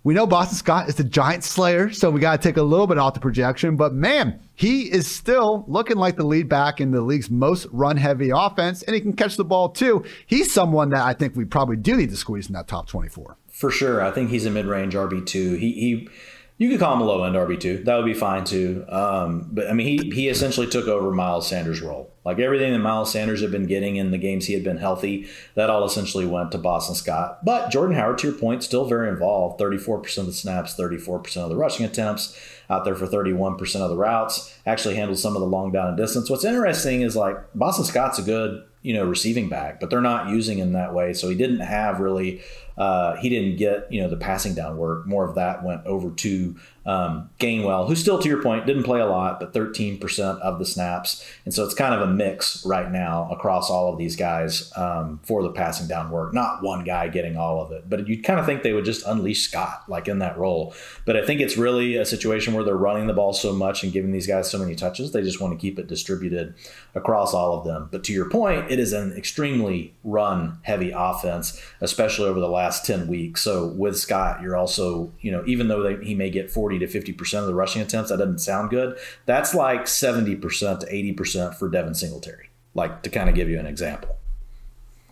We know Boston Scott is the giant slayer, so we got to take a little bit off the projection. But man, he is still looking like the lead back in the league's most run heavy offense, and he can catch the ball too. He's someone that I think we probably do need to squeeze in that top 24. For sure. I think he's a mid range RB2. He, he, you could call him a low end RB two. That would be fine too. Um, but I mean, he he essentially took over Miles Sanders' role. Like everything that Miles Sanders had been getting in the games he had been healthy, that all essentially went to Boston Scott. But Jordan Howard, to your point, still very involved. Thirty four percent of the snaps, thirty four percent of the rushing attempts, out there for thirty one percent of the routes. Actually handled some of the long down and distance. What's interesting is like Boston Scott's a good you know receiving back, but they're not using him that way. So he didn't have really uh, he didn't get you know the passing down work. More of that went over to um, Gainwell, who still, to your point, didn't play a lot, but 13% of the snaps. And so it's kind of a mix right now across all of these guys um, for the passing down work. Not one guy getting all of it, but you'd kind of think they would just unleash Scott like in that role. But I think it's really a situation where they're running the ball so much and giving these guys so many touches, they just want to keep it distributed across all of them. But to your point, it is an extremely run heavy offense, especially over the last 10 weeks. So with Scott, you're also, you know, even though they, he may get 40 40 to 50% of the rushing attempts. That doesn't sound good. That's like 70% to 80% for Devin Singletary, like to kind of give you an example.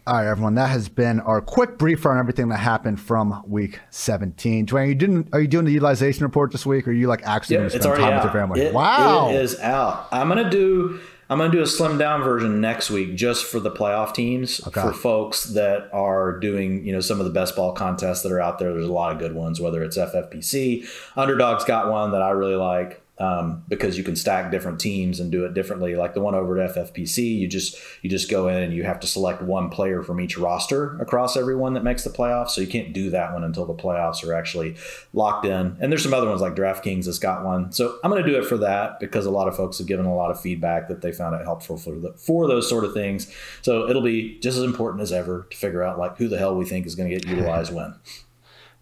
All right, everyone. That has been our quick brief on everything that happened from week 17. Dwain, you didn't are you doing the utilization report this week or are you like actually yep, spend time out. with your family? It, wow. It is out. I'm gonna do I'm going to do a slim down version next week just for the playoff teams okay. for folks that are doing, you know, some of the best ball contests that are out there. There's a lot of good ones, whether it's FFPC. Underdog's got one that I really like. Um, because you can stack different teams and do it differently. Like the one over at FFPC, you just you just go in and you have to select one player from each roster across everyone that makes the playoffs. So you can't do that one until the playoffs are actually locked in. And there's some other ones like DraftKings has got one. So I'm going to do it for that because a lot of folks have given a lot of feedback that they found it helpful for the, for those sort of things. So it'll be just as important as ever to figure out like who the hell we think is going to get utilized when.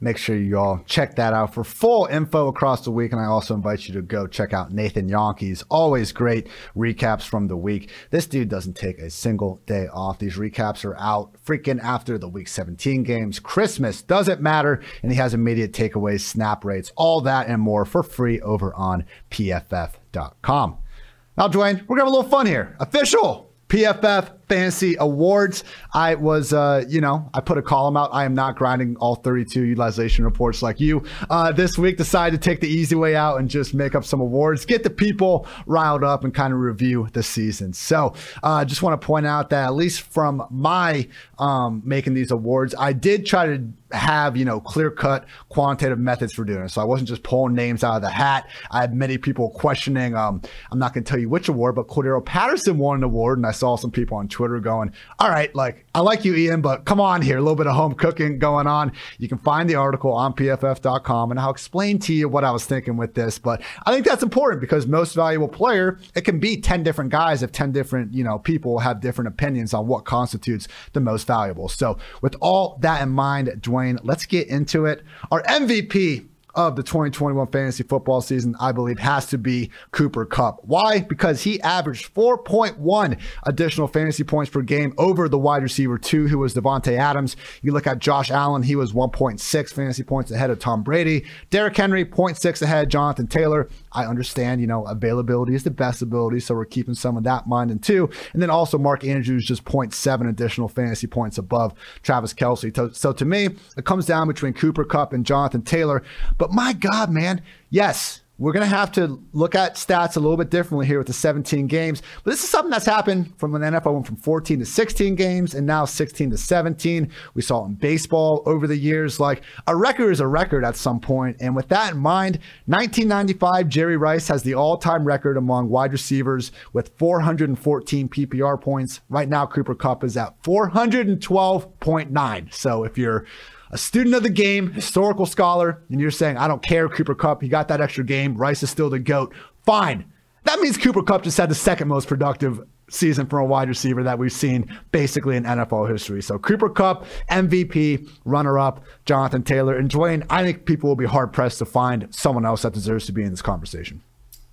Make sure you all check that out for full info across the week. And I also invite you to go check out Nathan Jahnke's always great recaps from the week. This dude doesn't take a single day off. These recaps are out freaking after the week 17 games. Christmas doesn't matter. And he has immediate takeaways, snap rates, all that and more for free over on pff.com. Now, Dwain, we're going to have a little fun here. Official PFF Fantasy Awards. I was, uh, you know, I put a column out. I am not grinding all 32 utilization reports like you. Uh, this week, decided to take the easy way out and just make up some awards, get the people riled up, and kind of review the season. So, I uh, just want to point out that at least from my um, making these awards, I did try to have you know clear cut quantitative methods for doing it. So I wasn't just pulling names out of the hat. I had many people questioning. Um, I'm not going to tell you which award, but Cordarrelle Patterson won an award, and I saw some people on Twitter going, "All right, like I like you, Ian, but come on here, a little bit of home cooking going on." You can find the article on PFF.com, and I'll explain to you what I was thinking with this. But I think that's important because most valuable player it can be ten different guys if ten different you know people have different opinions on what constitutes the most valuable. So with all that in mind, Dwain. Let's get into it. Our MVP of the 2021 fantasy football season, I believe, has to be Cooper Kupp. Why? Because he averaged 4.1 additional fantasy points per game over the wide receiver two, who was Davante Adams. You look at Josh Allen, he was 1.6 fantasy points ahead of Tom Brady. Derrick Henry, 0.6 ahead, Jonathan Taylor. I understand, you know, availability is the best ability, so we're keeping some of that in mind and two. And then also Mark Andrews just 0.7 additional fantasy points above Travis Kelce. So to me, it comes down between Cooper Kupp and Jonathan Taylor. But my God, man, yes, we're going to have to look at stats a little bit differently here with the 17 games. But this is something that's happened from an NFL went from 14 to 16 games and now 16 to 17. We saw in baseball over the years. Like a record is a record at some point. And with that in mind, 1995, Jerry Rice has the all time record among wide receivers with 414 PPR points. Right now, Cooper Kupp is at 412.9. So if you're a student of the game, historical scholar, and you're saying, I don't care, Cooper Kupp, he got that extra game. Rice is still the GOAT. Fine. That means Cooper Kupp just had the second most productive season for a wide receiver that we've seen basically in NFL history. So Cooper Kupp, MVP, runner up, Jonathan Taylor, and Dwain, I think people will be hard pressed to find someone else that deserves to be in this conversation.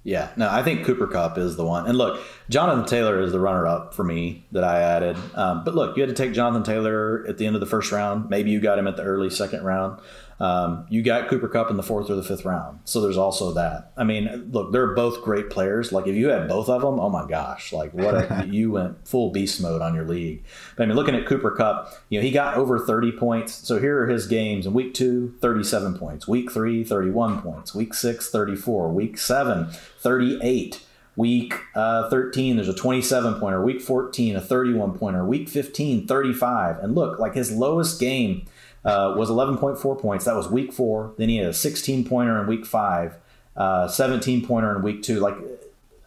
Yeah, no, I think Cooper Kupp is the one. And look, Jonathan Taylor is the runner up for me that I added. Um, but look, you had to take Jonathan Taylor at the end of the first round. Maybe you got him at the early second round. Um, you got Cooper Kupp in the fourth or the fifth round. So there's also that. I mean, look, they're both great players. Like if you had both of them, oh my gosh, like what a, you went full beast mode on your league. But I mean, looking at Cooper Kupp, you know, he got over 30 points. So here are his games in week two, 37 points, week three, 31 points, week six, 34, week seven, 38. Week uh, 13, there's a 27 pointer. Week 14, a 31 pointer. Week 15, 35. And look, like his lowest game uh, was 11.4 points. That was week four. Then he had a 16 pointer in week five, uh, 17 pointer in week two. Like,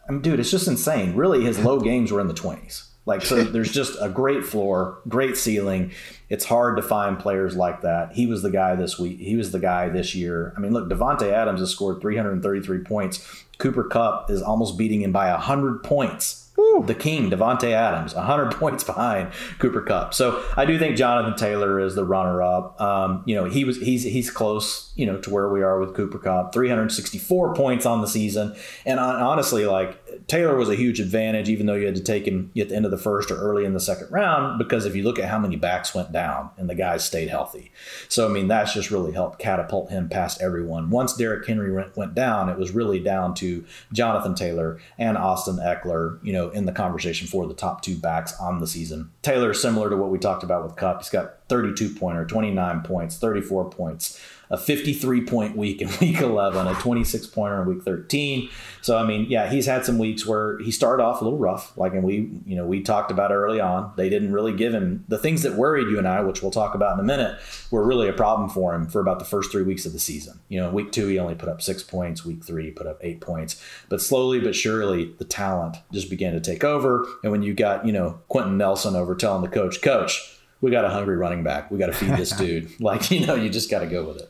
I mean, dude, it's just insane. Really, his low games were in the 20s. Like, so there's just a great floor, great ceiling. It's hard to find players like that. He was the guy this week. He was the guy this year. I mean, look, Davante Adams has scored 333 points. Cooper Kupp is almost beating him by 100 points the king, Davante Adams, 100 points behind Cooper Kupp. So I do think Jonathan Taylor is the runner-up. Um, you know, he was he's he's close, you know, to where we are with Cooper Kupp, 364 points on the season, and honestly, like Taylor was a huge advantage, even though you had to take him at the end of the first or early in the second round, because if you look at how many backs went down and the guys stayed healthy. So, I mean, that's just really helped catapult him past everyone. Once Derrick Henry went down, it was really down to Jonathan Taylor and Austin Ekeler, you know, in the conversation for the top two backs on the season. Taylor, similar to what we talked about with Kupp, he's got 32 pointer, 29 points, 34 points a 53 point week in week 11, a 26 pointer in week 13. So, I mean, yeah, he's had some weeks where he started off a little rough. Like, and we, you know, we talked about early on, they didn't really give him the things that worried you and I, which we'll talk about in a minute, were really a problem for him for about the first three weeks of the season. You know, week two, he only put up six points. Week three, he put up eight points. But slowly but surely, the talent just began to take over. And when you got, you know, Quenton Nelson over telling the coach, Coach, we got a hungry running back. We got to feed this dude. like, you know, you just got to go with it.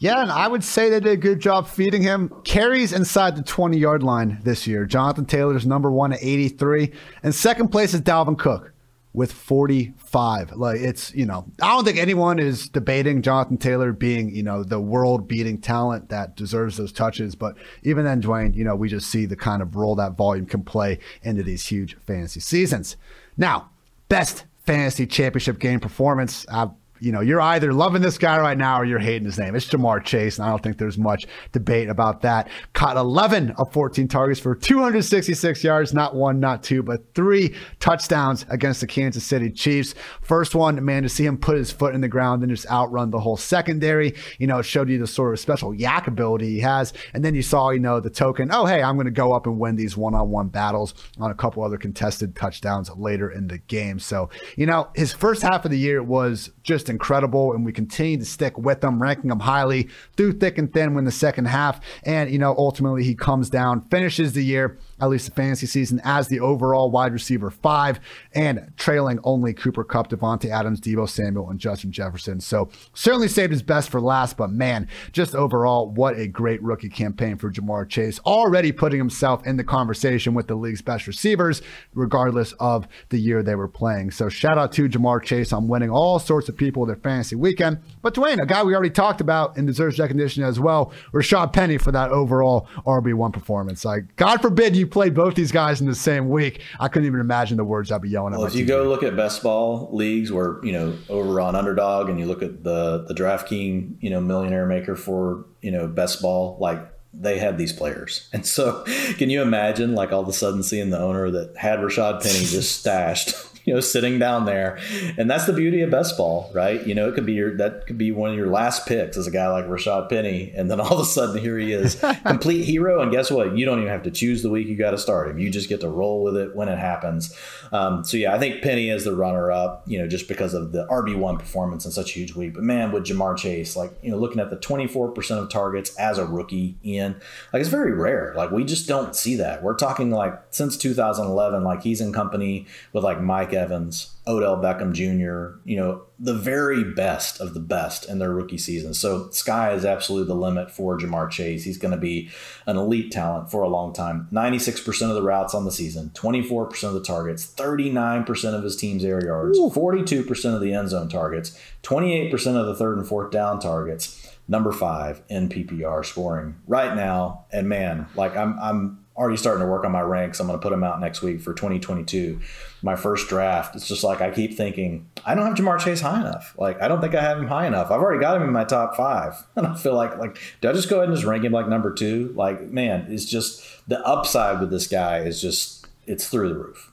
Yeah, and I would say they did a good job feeding him. Carries inside the 20 yard line this year. Jonathan Taylor's number one at 83. And second place is Dalvin Cook with 45. Like it's, you know, I don't think anyone is debating Jonathan Taylor being, you know, the world beating talent that deserves those touches. But even then, Dwain, you know, we just see the kind of role that volume can play into these huge fantasy seasons. Now, best fantasy championship game performance. I've you know, you're either loving this guy right now or you're hating his name. It's Ja'Marr Chase, and I don't think there's much debate about that. Caught 11 of 14 targets for 266 yards, not one, not two, but three touchdowns against the Kansas City Chiefs. First one, man, to see him put his foot in the ground and just outrun the whole secondary, you know, it showed you the sort of special YAC ability he has. And then you saw, you know, the token, oh, hey, I'm going to go up and win these one on one battles on a couple other contested touchdowns later in the game. So, you know, his first half of the year was just incredible, and we continue to stick with him, ranking him highly through thick and thin when the second half. And, you know, ultimately he comes down, finishes the year at least the fantasy season, as the overall wide receiver five and trailing only Cooper Cup, Davante Adams, Deebo Samuel, and Justin Jefferson. So certainly saved his best for last, but man, just overall, what a great rookie campaign for Ja'Marr Chase. Already putting himself in the conversation with the league's best receivers, regardless of the year they were playing. So shout out to Ja'Marr Chase on winning all sorts of people their fantasy weekend. But Dwayne, a guy we already talked about and deserves recognition as well, Rashad Penny for that overall RB1 performance. Like, God forbid you played both these guys in the same week, I couldn't even imagine the words I'd be yelling well, at. If you go look at best ball leagues, where you know over on Underdog, and you look at the the DraftKings, you know, millionaire maker for you know best ball, like they had these players. And so, can you imagine, like all of a sudden seeing the owner that had Rashad Penny just stashed you know, sitting down there. And that's the beauty of best ball, right? You know, it could be your that could be one of your last picks as a guy like Rashad Penny, and then all of a sudden here he is, complete hero. And guess what? You don't even have to choose the week you got to start him. You just get to roll with it when it happens. Um, so yeah, I think Penny is the runner up, you know, just because of the RB one performance in such a huge week. But man, with Ja'Marr Chase, like you know, looking at the twenty four percent of targets as a rookie in, like it's very rare. Like we just don't see that. We're talking like since 2011, like he's in company with like Mike Evans, Odell Beckham Jr., you know, the very best of the best in their rookie season. So sky is absolutely the limit for Ja'Marr Chase. He's going to be an elite talent for a long time. 96% of the routes on the season, 24% of the targets, 39% of his team's air yards, Ooh. 42% of the end zone targets, 28% of the third and fourth down targets. Number five in PPR scoring right now, and man, like I'm, I'm already starting to work on my ranks. I'm going to put them out next week for 2022. My first draft. It's just like I keep thinking I don't have Ja'Marr Chase high enough. Like I don't think I have him high enough. I've already got him in my top five, and I feel like like do I just go ahead and just rank him like number two? Like man, it's just the upside with this guy is just it's through the roof.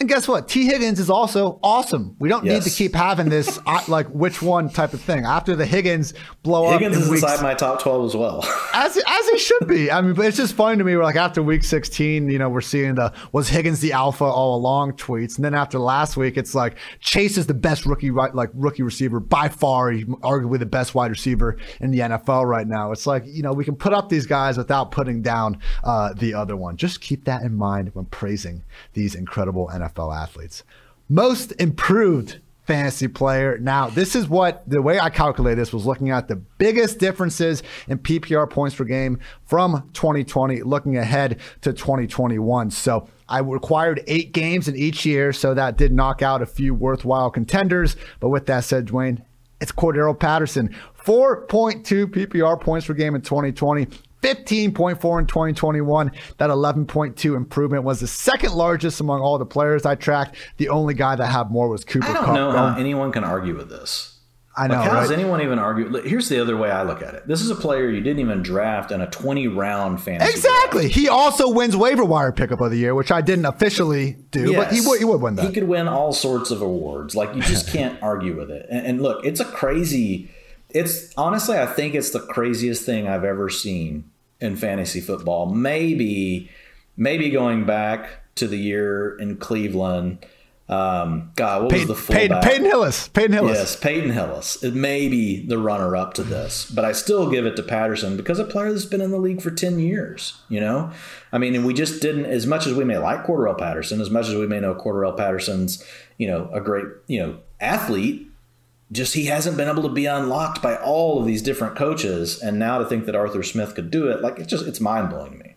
And guess what? Tee Higgins is also awesome. We don't yes. need to keep having this like which one type of thing. After the Higgins blow Higgins up, Higgins is inside my top twelve as well. as as he should be. I mean, but it's just funny to me. We're like after week sixteen, you know, we're seeing the was Higgins the alpha all along tweets, and then after last week, it's like Chase is the best rookie right like rookie receiver by far, arguably the best wide receiver in the NFL right now. It's like you know we can put up these guys without putting down uh, the other one. Just keep that in mind when praising these incredible NFL NFL athletes. Most improved fantasy player. Now, this is what the way I calculate this was looking at the biggest differences in PPR points per game from 2020, looking ahead to 2021. So I required eight games in each year, so that did knock out a few worthwhile contenders. But with that said, Dwain, it's Cordarrelle Patterson. 4.2 PPR points per game in 2020, 15.4 in 2021. That 11.2 improvement was the second largest among all the players I tracked. The only guy that had more was Cooper I don't Kupp. know how anyone can argue with this. I know. Like, how does anyone even argue? Here's the other way I look at it. This is a player you didn't even draft in a 20 round fantasy. Exactly. draft. He also wins waiver wire pickup of the year, which I didn't officially do, but he would he would win that. He could win all sorts of awards. Like you just can't argue with it. And, and look, it's a crazy. It's honestly, I think it's the craziest thing I've ever seen in fantasy football. Maybe, maybe going back to the year in Cleveland. Um, God, what Peyton, was the Peyton, fullback? Peyton Hillis. Peyton Hillis. Yes, Peyton Hillis. It may be the runner up to this, but I still give it to Patterson because a player that's been in the league for 10 years, you know? I mean, and we just didn't, as much as we may like Cordell Patterson, as much as we may know Cordell Patterson's, you know, a great, you know, athlete, just he hasn't been able to be unlocked by all of these different coaches. And now to think that Arthur Smith could do it, like, it's just, it's mind blowing to me.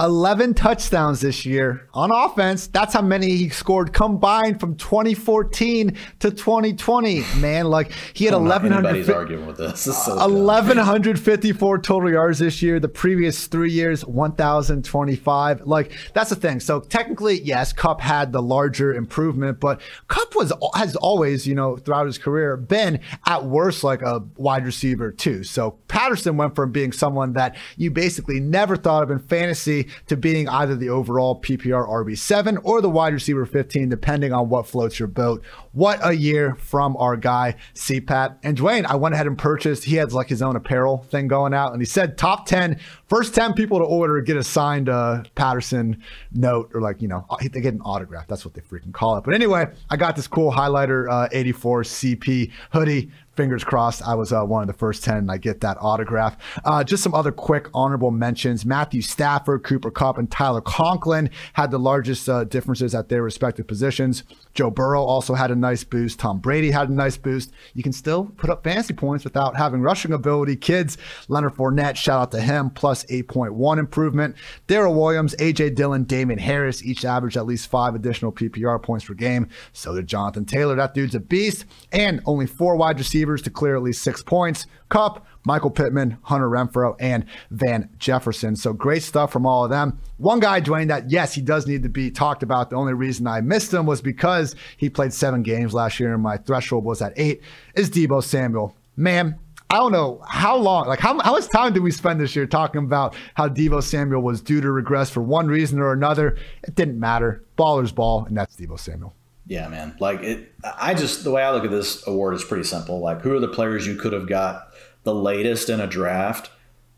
11 touchdowns this year on offense. That's how many he scored combined from 2014 to 2020. Man, like he had I don't know how 1100 Anybody's arguing with this. This so 1154 total yards this year. The previous three years, 1025. Like that's the thing. So technically, yes, Kupp had the larger improvement, but Kupp was has always, you know, throughout his career been at worst like a wide receiver too. So Patterson went from being someone that you basically never thought of in fantasy to being either the overall PPR RB7 or the wide receiver 15, depending on what floats your boat. What a year from our guy, CPAT. And Dwain, I went ahead and purchased, he has like his own apparel thing going out, and he said top 10, first 10 people to order get a signed uh, Patterson note or like, you know, they get an autograph. That's what they freaking call it. But anyway, I got this cool highlighter uh, 84 CP hoodie fingers crossed I was uh, one of the first 10 and I get that autograph. Uh, just some other quick honorable mentions. Matthew Stafford, Cooper Kupp, and Tyler Conklin had the largest uh, differences at their respective positions. Joe Burrow also had a nice boost. Tom Brady had a nice boost. You can still put up fantasy points without having rushing ability. Kids, Leonard Fournette, shout out to him, plus 8.1 improvement. Darrel Williams, AJ Dillon, Damien Harris, each averaged at least five additional PPR points per game. So did Jonathan Taylor. That dude's a beast. And only four wide receivers to clear at least six points. Kupp, Michael Pittman, Hunter Renfrow, and Van Jefferson. So great stuff from all of them. One guy, Dwain, that yes, he does need to be talked about. The only reason I missed him was because he played seven games last year and my threshold was at eight, is Deebo Samuel. Man, I don't know how long, like how, how much time did we spend this year talking about how Deebo Samuel was due to regress for one reason or another? It didn't matter. Baller's ball, and that's Deebo Samuel. Yeah, man. Like it, I just the way I look at this award is pretty simple. Like, who are the players you could have got the latest in a draft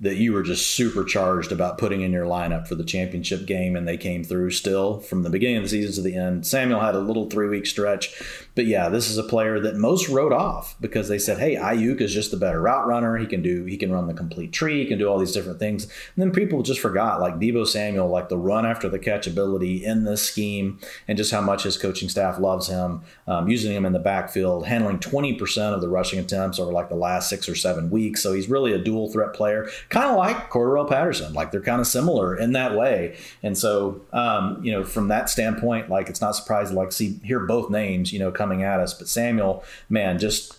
that you were just supercharged about putting in your lineup for the championship game, and they came through still from the beginning of the season to the end. Samuel had a little three week stretch, but yeah, this is a player that most wrote off because they said, "Hey, Aiyuk is just the better route runner. He can do, he can run the complete tree, he can do all these different things." And then people just forgot, like Deebo Samuel, like the run after the catch ability in this scheme, and just how much his coaching staff loves him, um, using him in the backfield, handling twenty percent of the rushing attempts over like the last six or seven weeks. So he's really a dual threat player, kind of like Cordarrelle Patterson. Like they're kind of similar in that way. And so, um, you know, from that standpoint, like it's not surprising to like see hear both names, you know, coming at us. But Samuel, man, just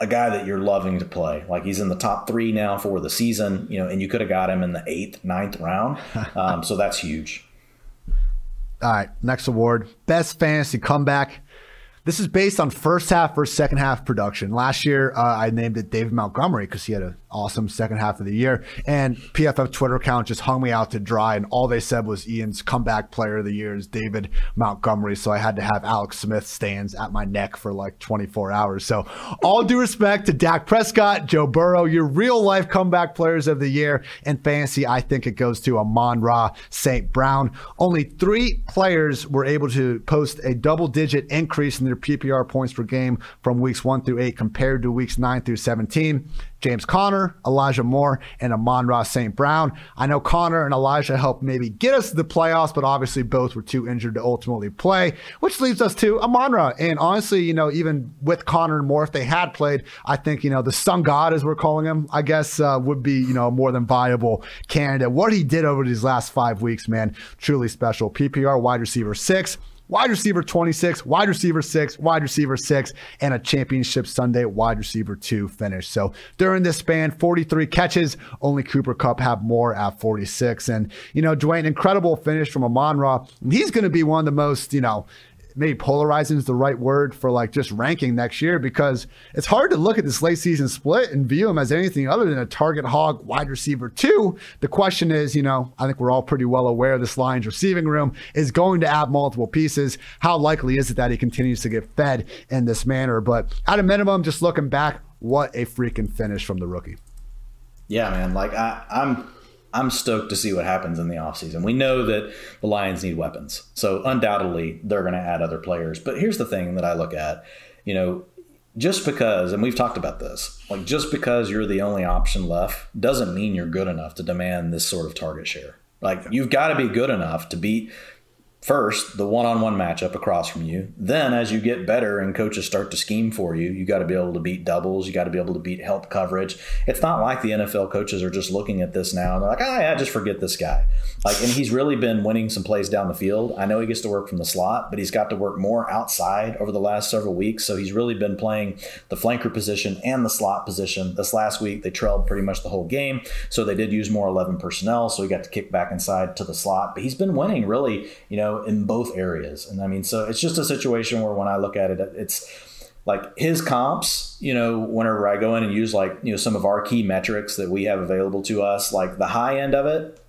a guy that you're loving to play. Like he's in the top three now for the season, you know, and you could have got him in the eighth, ninth round. Um, so that's huge. All right, next award Best Fantasy Comeback. This is based on first half versus second half production. Last year, uh, I named it David Montgomery because he had an awesome second half of the year. And PFF Twitter account just hung me out to dry, and all they said was Ian's comeback player of the year is David Montgomery. So I had to have Alex Smith stands at my neck for like 24 hours. So all due respect to Dak Prescott, Joe Burrow, your real life comeback players of the year. And fantasy, I think it goes to Amon-Ra St. Brown. Only three players were able to post a double digit increase in their PPR points per game from weeks one through eight compared to weeks nine through 17. James Conner, Elijah Moore, and Amon-Ra St. Brown. I know Conner and Elijah helped maybe get us to the playoffs, but obviously both were too injured to ultimately play, which leaves us to Amon-Ra. And honestly, you know, even with Conner and Moore, if they had played, I think, you know, the sun god, as we're calling him, I guess, uh, would be, you know, more than viable candidate. What he did over these last five weeks, man, truly special. PPR wide receiver six wide receiver 26, wide receiver 6, wide receiver 6, and a championship Sunday wide receiver 2 finish. So during this span, 43 catches, only Cooper Kupp have more at 46. And, you know, Dwain, incredible finish from Amon-Ra. He's going to be one of the most, you know, maybe polarizing is the right word for like just ranking next year because it's hard to look at this late season split and view him as anything other than a target hog wide receiver two. The question is, you know, I think we're all pretty well aware this Lions receiving room is going to add multiple pieces. How likely is it that he continues to get fed in this manner? But at a minimum, just looking back, what a freaking finish from the rookie. Yeah, man. Like I, I'm I'm stoked to see what happens in the offseason. We know that the Lions need weapons. So undoubtedly they're going to add other players. But here's the thing that I look at, you know, just because and we've talked about this, like just because you're the only option left doesn't mean you're good enough to demand this sort of target share. Like you've got to be good enough to beat first the one-on-one matchup across from you. Then as you get better and coaches start to scheme for you you got to be able to beat doubles you got to be able to beat help coverage. It's not like the nfl coaches are just looking at this now and they're like ah yeah just forget this guy. Like and he's really been winning some plays down the field. I know he gets to work from the slot but he's got to work more outside over the last several weeks so he's really been playing the flanker position and the slot position. This last week they trailed pretty much the whole game so they did use more 11 personnel so he got to kick back inside to the slot but he's been winning really you know in both areas. And I mean, so it's just a situation where when I look at it, it's like his comps, you know, whenever I go in and use like, you know, some of our key metrics that we have available to us, like the high end of it,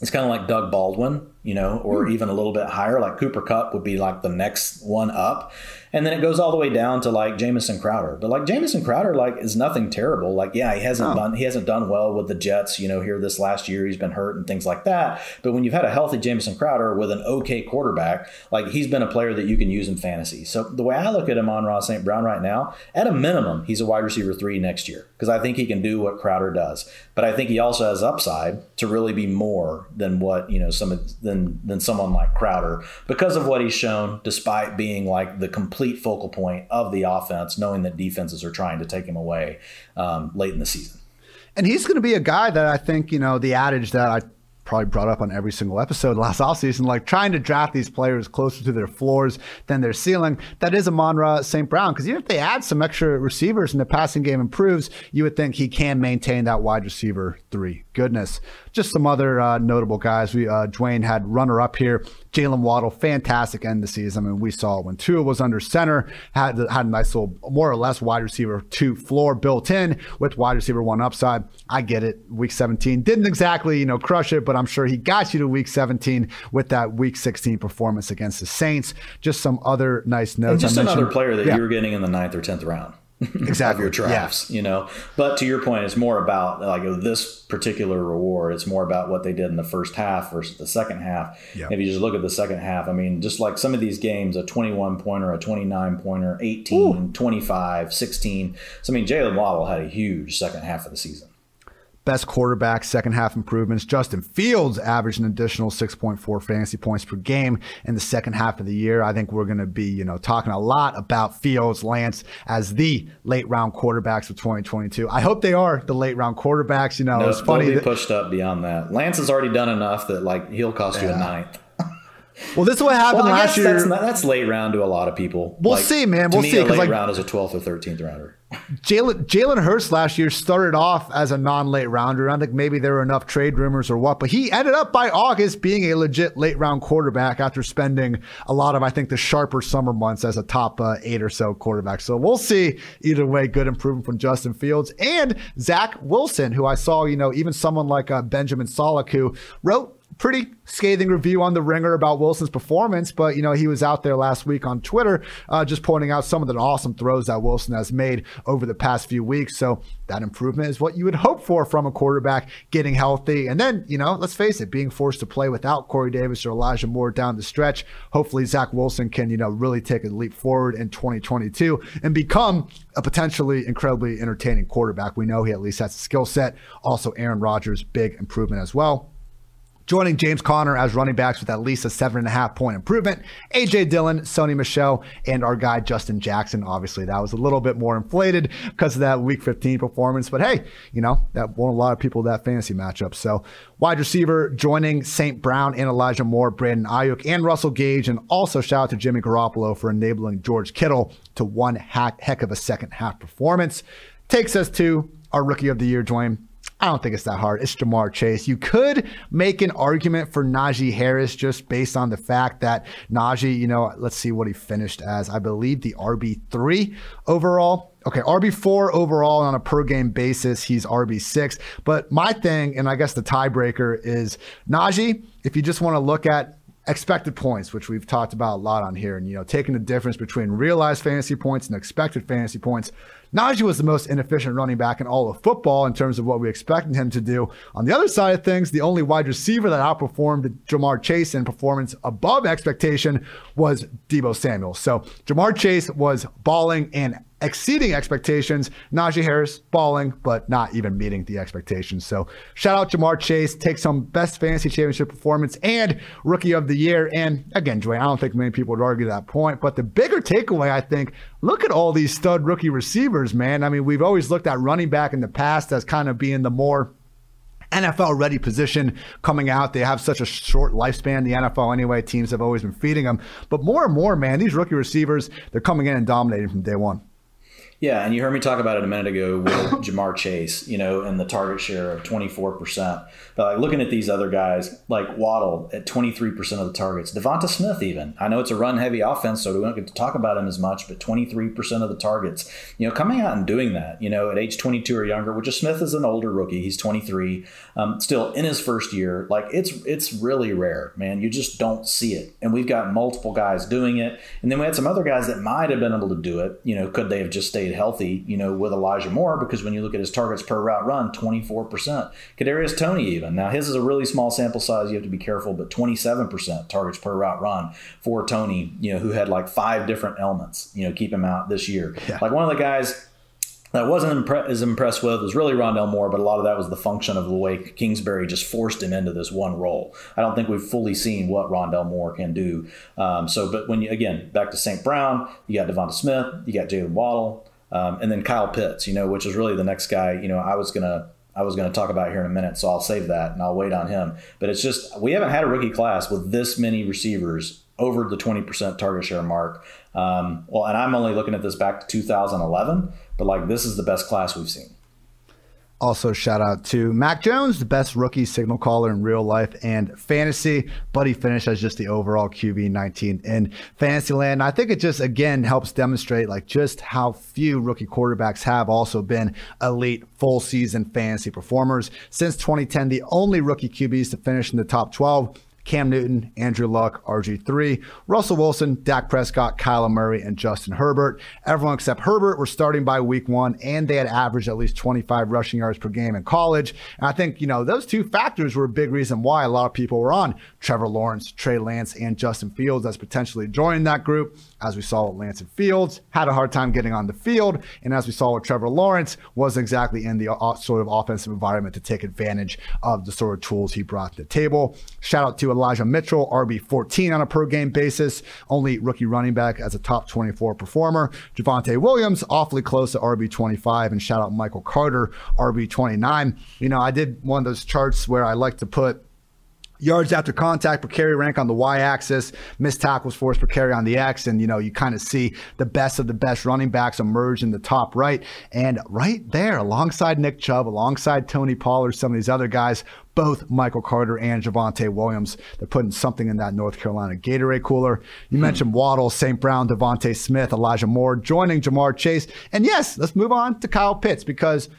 it's kind of like Doug Baldwin, you know, or mm. even a little bit higher, like Cooper Kupp would be like the next one up. And then it goes all the way down to like Jamison Crowder. But like Jamison Crowder, like is nothing terrible. Like, yeah, he hasn't oh. done he hasn't done well with the Jets, you know, here this last year. He's been hurt and things like that. But when you've had a healthy Jamison Crowder with an okay quarterback, like he's been a player that you can use in fantasy. So the way I look at him on Ross St. Brown right now, at a minimum, he's a wide receiver three next year. Because I think he can do what Crowder does. But I think he also has upside to really be more than what, you know, some than than someone like Crowder because of what he's shown, despite being like the complete complete focal point of the offense, knowing that defenses are trying to take him away um, late in the season. And he's going to be a guy that I think, you know, the adage that I probably brought up on every single episode last offseason, like trying to draft these players closer to their floors than their ceiling. That is Amon-Ra St. Brown, because even if they add some extra receivers and the passing game improves, you would think he can maintain that wide receiver three. Goodness just some other uh, notable guys. We uh, Dwain had runner up here. Jaylen Waddle, fantastic end of the season. I mean, we saw when Tua was under center, had had a nice little more or less wide receiver two floor built in with wide receiver one upside. I get it. Week 17 didn't exactly you know crush it, but I'm sure he got you to week 17 with that week 16 performance against the Saints. Just some other nice notes. And just another player that yeah. you were getting in the ninth or tenth round exactly. your drafts, yeah. you know. But to your point, it's more about like oh, this particular reward. It's more about what they did in the first half versus the second half. Yep. If you just look at the second half, I mean, just like some of these games, a 21 pointer, a 29 pointer, 18, Ooh. 25, 16. So I mean, Jaylen Waddle had a huge second half of the season best quarterback, second half improvements. Justin Fields averaged an additional 6.4 fantasy points per game in the second half of the year. I think we're going to be, you know, talking a lot about Fields, Lance as the late round quarterbacks of 2022. I hope they are the late round quarterbacks. You know, no, it's funny. They'll pushed up beyond that. Lance has already done enough that like he'll cost yeah. you a ninth. Well, this is what happened well, last year. That's, that's, late round to a lot of people. We'll like, see, man. We'll me, see. A late like, round is a 12th or 13th rounder. Jalen Jalen Hurts last year started off as a non-late rounder. I think maybe there were enough trade rumors or what, but he ended up by August being a legit late round quarterback after spending a lot of I think the sharper summer months as a top uh, eight or so quarterback. So we'll see. Either way, good improvement from Justin Fields and Zach Wilson, who I saw. You know, even someone like uh, Benjamin Solak, who wrote pretty scathing review on the ringer about Wilson's performance, but you know he was out there last week on Twitter uh, just pointing out some of the awesome throws that Wilson has made over the past few weeks. So that improvement is what you would hope for from a quarterback getting healthy, and then you know let's face it, being forced to play without Corey Davis or Elijah Moore down the stretch. Hopefully Zach Wilson can you know really take a leap forward in 2022 and become a potentially incredibly entertaining quarterback. We know he at least has a skill set. Also, Aaron Rodgers, big improvement as well joining James Conner as running backs with at least a seven and a half point improvement. AJ Dillon, Sony Michel, and our guy Justin Jackson. Obviously, that was a little bit more inflated because of that Week 15 performance, but hey, you know that won a lot of people that fantasy matchup. So wide receiver joining St. Brown and Elijah Moore, Brandon Aiyuk, and Russell Gage, and also shout out to Jimmy Garoppolo for enabling George Kittle to one heck of a second half performance. Takes us to our rookie of the year, Dwain. I don't think it's that hard. It's Ja'Marr Chase. You could make an argument for Najee Harris just based on the fact that Najee, you know, let's see what he finished as. I believe the RB3 overall. Okay, RB4 overall on a per game basis. He's RB6. But my thing, and I guess the tiebreaker is Najee, if you just want to look at expected points, which we've talked about a lot on here, and you know, taking the difference between realized fantasy points and expected fantasy points. Najee was the most inefficient running back in all of football in terms of what we expected him to do. On the other side of things, the only wide receiver that outperformed Ja'Marr Chase in performance above expectation was Deebo Samuel. So Ja'Marr Chase was balling and exceeding expectations. Najee Harris balling, but not even meeting the expectations. So shout out Ja'Marr Chase, take some best fantasy championship performance and rookie of the year. And again, Joy, I don't think many people would argue that point. But the bigger takeaway, I think, look at all these stud rookie receivers, man. I mean, we've always looked at running back in the past as kind of being the more NFL ready position coming out. They have such a short lifespan. The NFL, anyway, teams have always been feeding them. But more and more, man, these rookie receivers, they're coming in and dominating from day one. Yeah, and you heard me talk about it a minute ago with Ja'Marr Chase, you know, and the target share of 24%. But like looking at these other guys, like Waddle at 23% of the targets, Devonta Smith even. I know it's a run heavy offense, so we don't get to talk about him as much, but 23% of the targets. You know, coming out and doing that, you know, at age 22 or younger, which is Smith is an older rookie. He's 23, um, still in his first year. Like it's it's really rare, man. You just don't see it. And we've got multiple guys doing it. And then we had some other guys that might have been able to do it. You know, could they have just stayed stayed healthy, you know, with Elijah Moore because when you look at his targets per route run, 24%. Kadarius Toney even. Now his is a really small sample size, you have to be careful, but 27% targets per route run for Toney, you know, who had like five different elements, you know, keep him out this year. Yeah. Like one of the guys that I wasn't impre- as impressed with was really Rondale Moore, but a lot of that was the function of the way Kingsbury just forced him into this one role. I don't think we've fully seen what Rondale Moore can do. Um, so, but when you again back to St. Brown, you got Devonta Smith, you got Jaylen Waddle, um, and then Kyle Pitts, you know, which is really the next guy. You know, I was gonna I was gonna talk about here in a minute, so I'll save that and I'll wait on him. But it's just we haven't had a rookie class with this many receivers over the 20% target share mark. Um, well, and I'm only looking at this back to 2011, but like this is the best class we've seen. Also, shout out to Mac Jones, the best rookie signal caller in real life and fantasy. But he finished as just the overall QB 19 in Fantasyland. I think it just again helps demonstrate like just how few rookie quarterbacks have also been elite full season fantasy performers. Since 2010, the only rookie QBs to finish in the top 12 Cam Newton, Andrew Luck, RG3, Russell Wilson, Dak Prescott, Kyler Murray, and Justin Herbert. Everyone except Herbert were starting by week one, and they had averaged at least 25 rushing yards per game in college. And I think, you know, those two factors were a big reason why a lot of people were on Trevor Lawrence, Trey Lance, and Justin Fields as potentially joining that group. As we saw with Lance and Fields, had a hard time getting on the field. And as we saw with Trevor Lawrence, wasn't exactly in the uh, sort of offensive environment to take advantage of the sort of tools he brought to the table. Shout out to Elijah Mitchell, RB14 on a per game basis, only rookie running back as a top 24 performer. Javonte Williams, awfully close to RB25. And shout out Michael Carter, RB29. You know, I did one of those charts where I like to put yards after contact per carry rank on the y-axis, missed tackles force per carry on the x, and you know you kind of see the best of the best running backs emerge in the top right, and right there alongside Nick Chubb, alongside Tony Pollard, some of these other guys, both Michael Carter and Javonte Williams. They're putting something in that North Carolina Gatorade cooler. You hmm. mentioned Waddle, St. Brown, DeVonta Smith, Elijah Moore joining Ja'Marr Chase. And yes, let's move on to Kyle Pitts because –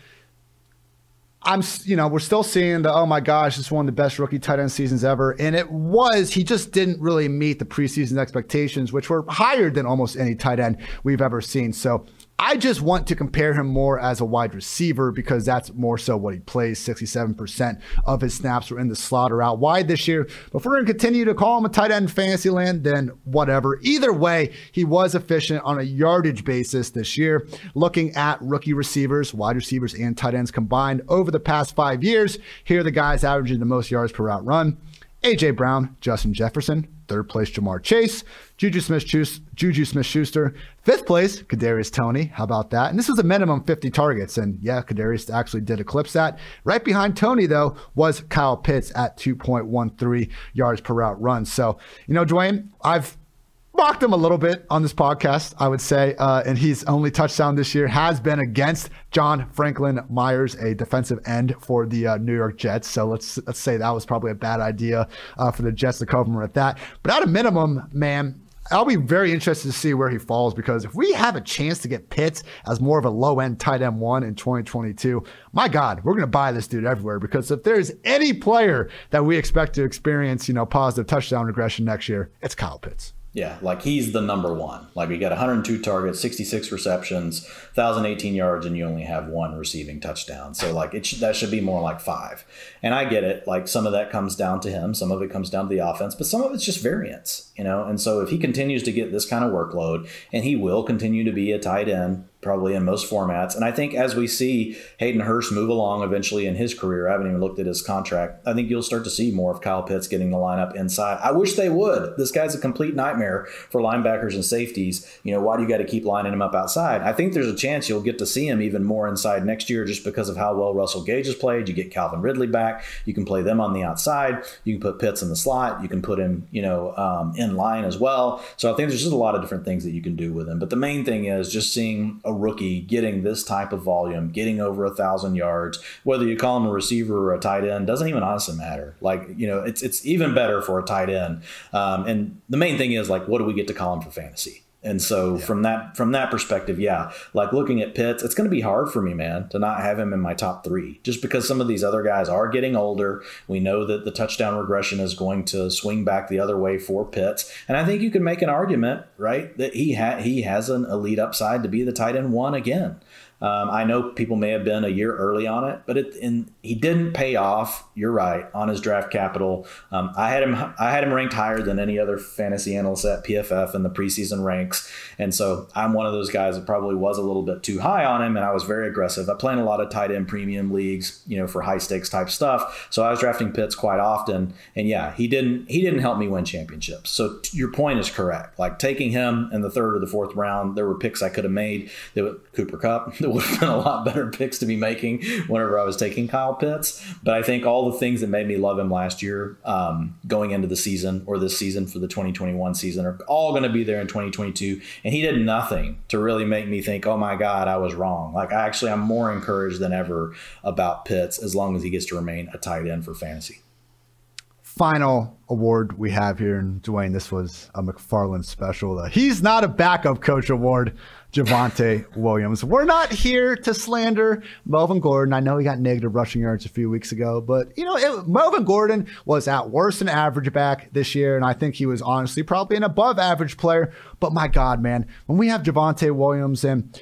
I'm, you know, we're still seeing the, oh my gosh, this is one of the best rookie tight end seasons ever. And it was, he just didn't really meet the preseason expectations, which were higher than almost any tight end we've ever seen. So I just want to compare him more as a wide receiver because that's more so what he plays. 67% of his snaps were in the slot or out wide this year. But if we're going to continue to call him a tight end in fantasy land, then whatever. Either way, he was efficient on a yardage basis this year. Looking at rookie receivers, wide receivers, and tight ends combined over the past five years, here are the guys averaging the most yards per route run. AJ Brown, Justin Jefferson, third place Ja'Marr Chase, Juju Smith Juju Smith Schuster, fifth place Kadarius Toney. How about that? And this was a minimum 50 targets, and yeah, Kadarius actually did eclipse that. Right behind Toney though was Kyle Pitts at 2.13 yards per route run. So you know, Dwain, I've mocked him a little bit on this podcast, I would say. Uh, and his only touchdown this year has been against John Franklin Myers, a defensive end for the uh, New York Jets. So let's let's say that was probably a bad idea uh, for the Jets to cover him at that. But at a minimum, man, I'll be very interested to see where he falls because if we have a chance to get Pitts as more of a low end tight end one in 2022, my God, we're going to buy this dude everywhere because if there's any player that we expect to experience, you know, positive touchdown regression next year, it's Kyle Pitts. Yeah, like he's the number one. Like we got 102 targets, 66 receptions, 1,018 yards, and you only have one receiving touchdown. So like it that should be more like five. And I get it. Like some of that comes down to him, some of it comes down to the offense, but some of it's just variance, you know. And so if he continues to get this kind of workload, and he will continue to be a tight end probably in most formats. And I think as we see Hayden Hurst move along eventually in his career, I haven't even looked at his contract. I think you'll start to see more of Kyle Pitts getting the lineup inside. I wish they would. This guy's a complete nightmare for linebackers and safeties. You know, why do you got to keep lining him up outside? I think there's a chance you'll get to see him even more inside next year just because of how well Russell Gage has played. You get Calvin Ridley back. You can play them on the outside. You can put Pitts in the slot. You can put him, you know, um, in line as well. So I think there's just a lot of different things that you can do with him. But the main thing is just seeing a rookie getting this type of volume, getting over a thousand yards, whether you call him a receiver or a tight end, doesn't even honestly matter. Like, you know, it's it's even better for a tight end. Um, and the main thing is like, what do we get to call him for fantasy? And so yeah. from that from that perspective, yeah, like looking at Pitts, it's going to be hard for me, man, to not have him in my top three, just because some of these other guys are getting older. We know that the touchdown regression is going to swing back the other way for Pitts, and I think you can make an argument, right, that he ha- he has an elite upside to be the tight end one again. Um, I know people may have been a year early on it, but it, in, he didn't pay off. You're right on his draft capital. Um, I had him. I had him ranked higher than any other fantasy analyst at PFF in the preseason ranks, and so I'm one of those guys that probably was a little bit too high on him, and I was very aggressive. I play in a lot of tight end premium leagues, you know, for high stakes type stuff. So I was drafting Pitts quite often, and yeah, he didn't. He didn't help me win championships. So your point is correct. Like taking him in the third or the fourth round, there were picks I could have made. That Cooper Kupp. would have been a lot better picks to be making whenever I was taking Kyle Pitts. But I think all the things that made me love him last year um, going into the season or this season for the 2021 season are all going to be there in 2022. And he did nothing to really make me think, oh my God, I was wrong. Like, I actually, I'm more encouraged than ever about Pitts as long as he gets to remain a tight end for fantasy final award we have here, and Dwain, this was a McFarland special. He's not a backup coach award, Javonte Williams. We're not here to slander Melvin Gordon. I know he got negative rushing yards a few weeks ago, but you know, it, Melvin Gordon was at worst an average back this year, and I think he was honestly probably an above average player. But my God, man, when we have Javonte Williams and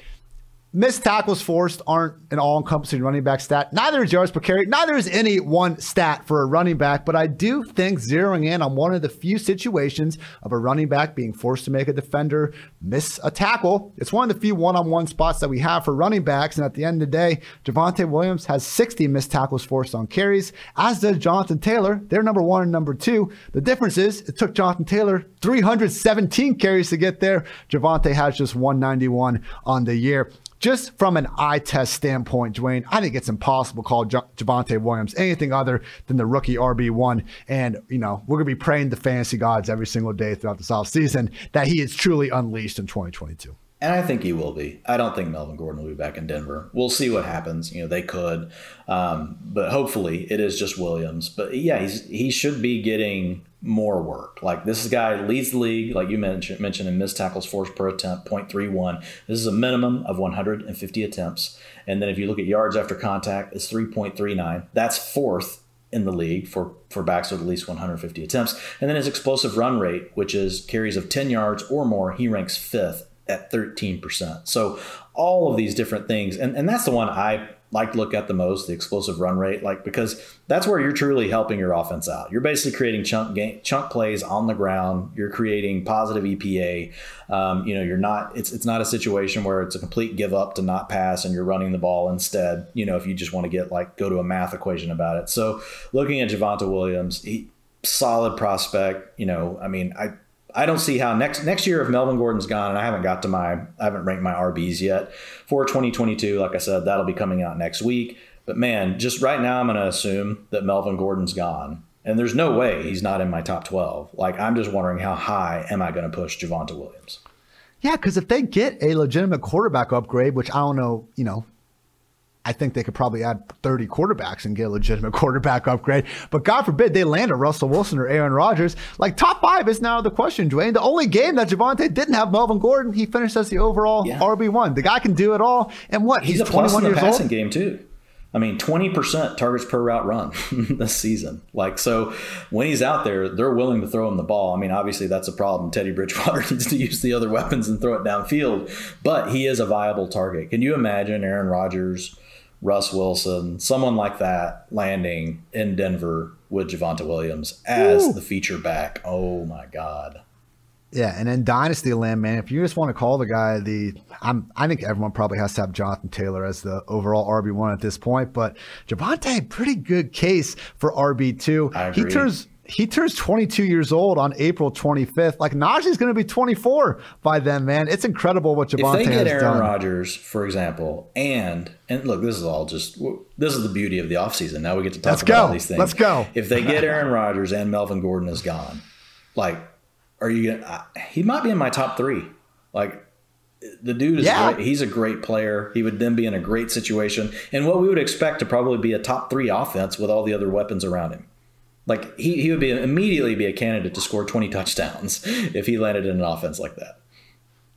Missed tackles forced aren't an all encompassing running back stat. Neither is yards per carry. Neither is any one stat for a running back. But I do think zeroing in on one of the few situations of a running back being forced to make a defender miss a tackle, it's one of the few one on one spots that we have for running backs. And at the end of the day, Javonte Williams has 60 missed tackles forced on carries, as does Jonathan Taylor. They're number one and number two. The difference is it took Jonathan Taylor 317 carries to get there. Javonte has just 191 on the year just from an eye test standpoint, Dwain, I think it's impossible to call J- Javonte Williams anything other than the rookie RB1. And, you know, we're going to be praying to fantasy gods every single day throughout this offseason that he is truly unleashed in 2022. And I think he will be. I don't think Melvin Gordon will be back in Denver. We'll see what happens. You know, they could, um, but hopefully it is just Williams. But yeah, he's he should be getting more work. Like this guy leads the league, like you mentioned, mentioned in missed tackles forced per attempt, 0.31. This is a minimum of 150 attempts. And then if you look at yards after contact, it's 3.39. That's fourth in the league for, for backs with at least 150 attempts. And then his explosive run rate, which is carries of 10 yards or more, he ranks fifth at 13%. So all of these different things, and, and that's the one I like to look at the most, the explosive run rate, like because that's where you're truly helping your offense out. You're basically creating chunk game, chunk plays on the ground. You're creating positive EPA. Um, you know, you're not. It's it's not a situation where it's a complete give up to not pass and you're running the ball instead. You know, if you just want to get like go to a math equation about it. So looking at Javonte Williams, he solid prospect. You know, I mean, I I don't see how next next year if Melvin Gordon's gone, and I haven't got to my I haven't ranked my RBs yet for 2022. Like I said, that'll be coming out next week. But man, just right now, I'm going to assume that Melvin Gordon's gone. And there's no way he's not in my top 12. Like, I'm just wondering how high am I going to push Javonte Williams? Yeah, because if they get a legitimate quarterback upgrade, which I don't know, you know, I think they could probably add 30 quarterbacks and get a legitimate quarterback upgrade. But God forbid they land a Russell Wilson or Aaron Rodgers. Like top five is now the question, Dwain. The only game that Javonte didn't have Melvin Gordon, he finished as the overall yeah. RB1. The guy can do it all. And what? He's, he's a 21 years passing old. game too. I mean, 20% targets per route run this season. Like, so when he's out there, they're willing to throw him the ball. I mean, obviously that's a problem. Teddy Bridgewater needs to use the other weapons and throw it downfield, but he is a viable target. Can you imagine Aaron Rodgers, Russ Wilson, someone like that landing in Denver with Javonte Williams as Ooh. the feature back? Oh my God. Yeah, and then Dynasty Land, man, if you just want to call the guy the, I'm, I think everyone probably has to have Jonathan Taylor as the overall RB one at this point. But Javonte, pretty good case for RB two. He turns he turns 22 years old on April 25th. Like Najee's going to be 24 by then, man. It's incredible what Javonte If they get Aaron done. Rodgers, for example, and and look, this is all just this is the beauty of the offseason. Now we get to talk Let's about go. all these things. Let's go. If they get Aaron Rodgers and Melvin Gordon is gone, like are you gonna? He might be in my top three. Like the dude is yeah. great. He's a great player. He would then be in a great situation, and what we would expect to probably be a top three offense with all the other weapons around him. Like he, he would be immediately be a candidate to score 20 touchdowns if he landed in an offense like that.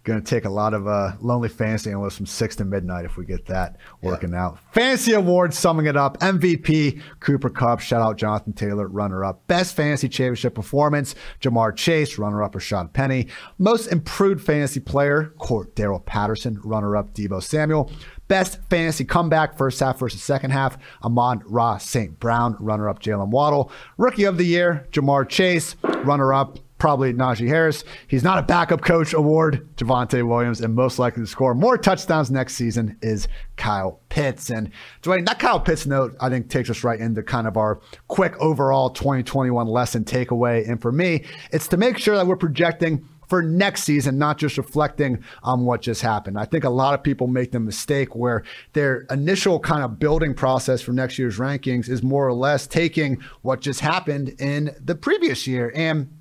Going to take a lot of uh, lonely fantasy analysts from six to midnight if we get that working yeah. out. Fantasy awards, summing it up: MVP Cooper Kupp, shout out Jonathan Taylor, runner up. Best fantasy championship performance: Ja'Marr Chase, runner up Rashaad Penny. Most improved fantasy player: Cordarrelle Patterson, runner up Deebo Samuel. Best fantasy comeback, first half versus second half, Amon-Ra St. Brown, runner up Jaylen Waddle. Rookie of the year, Ja'Marr Chase, runner up probably Najee Harris. He's not a backup coach award, Javonte Williams, and most likely to score more touchdowns next season is Kyle Pitts. And Dwain, that Kyle Pitts note, I think, takes us right into kind of our quick overall 2021 lesson takeaway. And for me, it's to make sure that we're projecting for next season, not just reflecting on what just happened. I think a lot of people make the mistake where their initial kind of building process for next year's rankings is more or less taking what just happened in the previous year. And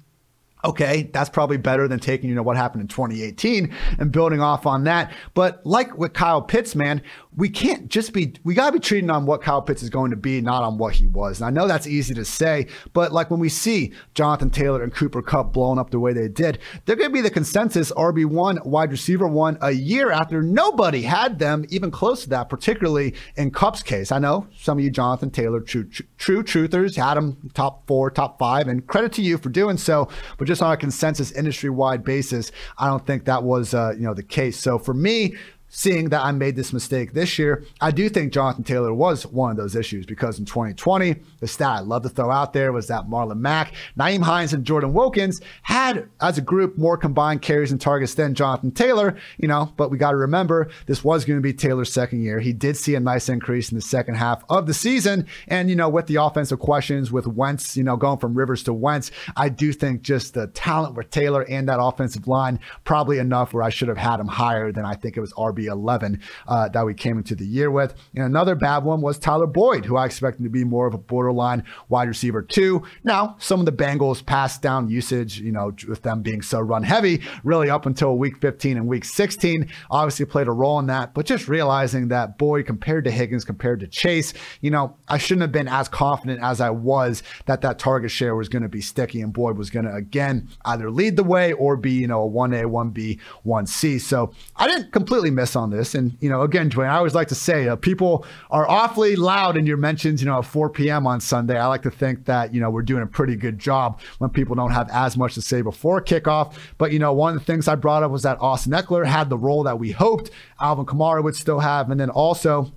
okay, that's probably better than taking, you know, what happened in 2018 and building off on that. But like with Kyle Pitts, man, we can't just be, we got to be treating on what Kyle Pitts is going to be, not on what he was. And I know that's easy to say, but like when we see Jonathan Taylor and Cooper Kupp blowing up the way they did, they're going to be the consensus RB1 wide receiver one a year after nobody had them even close to that, particularly in Kupp's case. I know some of you Jonathan Taylor true, true, true truthers had him top four, top five, and credit to you for doing so. But just on a consensus industry wide basis, I don't think that was, uh, you know, the case. So for me, seeing that I made this mistake this year, I do think Jonathan Taylor was one of those issues because in 2020, the stat I love to throw out there was that Marlon Mack, Nyheim Hines, and Jordan Wilkins had, as a group, more combined carries and targets than Jonathan Taylor, you know, but we got to remember this was going to be Taylor's second year. He did see a nice increase in the second half of the season. And, you know, with the offensive questions, with Wentz, you know, going from Rivers to Wentz, I do think just the talent with Taylor and that offensive line, probably enough where I should have had him higher than I think it was RB 11 uh, that we came into the year with. And another bad one was Tyler Boyd, who I expected to be more of a borderline wide receiver too. Now, some of the Bengals passed down usage, you know, with them being so run heavy, really up until week 15 and week 16, obviously played a role in that. But just realizing that Boyd compared to Higgins, compared to Chase, you know, I shouldn't have been as confident as I was that that target share was going to be sticky and Boyd was going to again either lead the way or be, you know, a 1A, 1B, 1C. So I didn't completely miss on this. And, you know, again, Dwain, I always like to say uh, people are awfully loud in your mentions, you know, at 4 p.m. on Sunday. I like to think that, you know, we're doing a pretty good job when people don't have as much to say before kickoff. But, you know, one of the things I brought up was that Austin Ekeler had the role that we hoped Alvin Kamara would still have. And then also,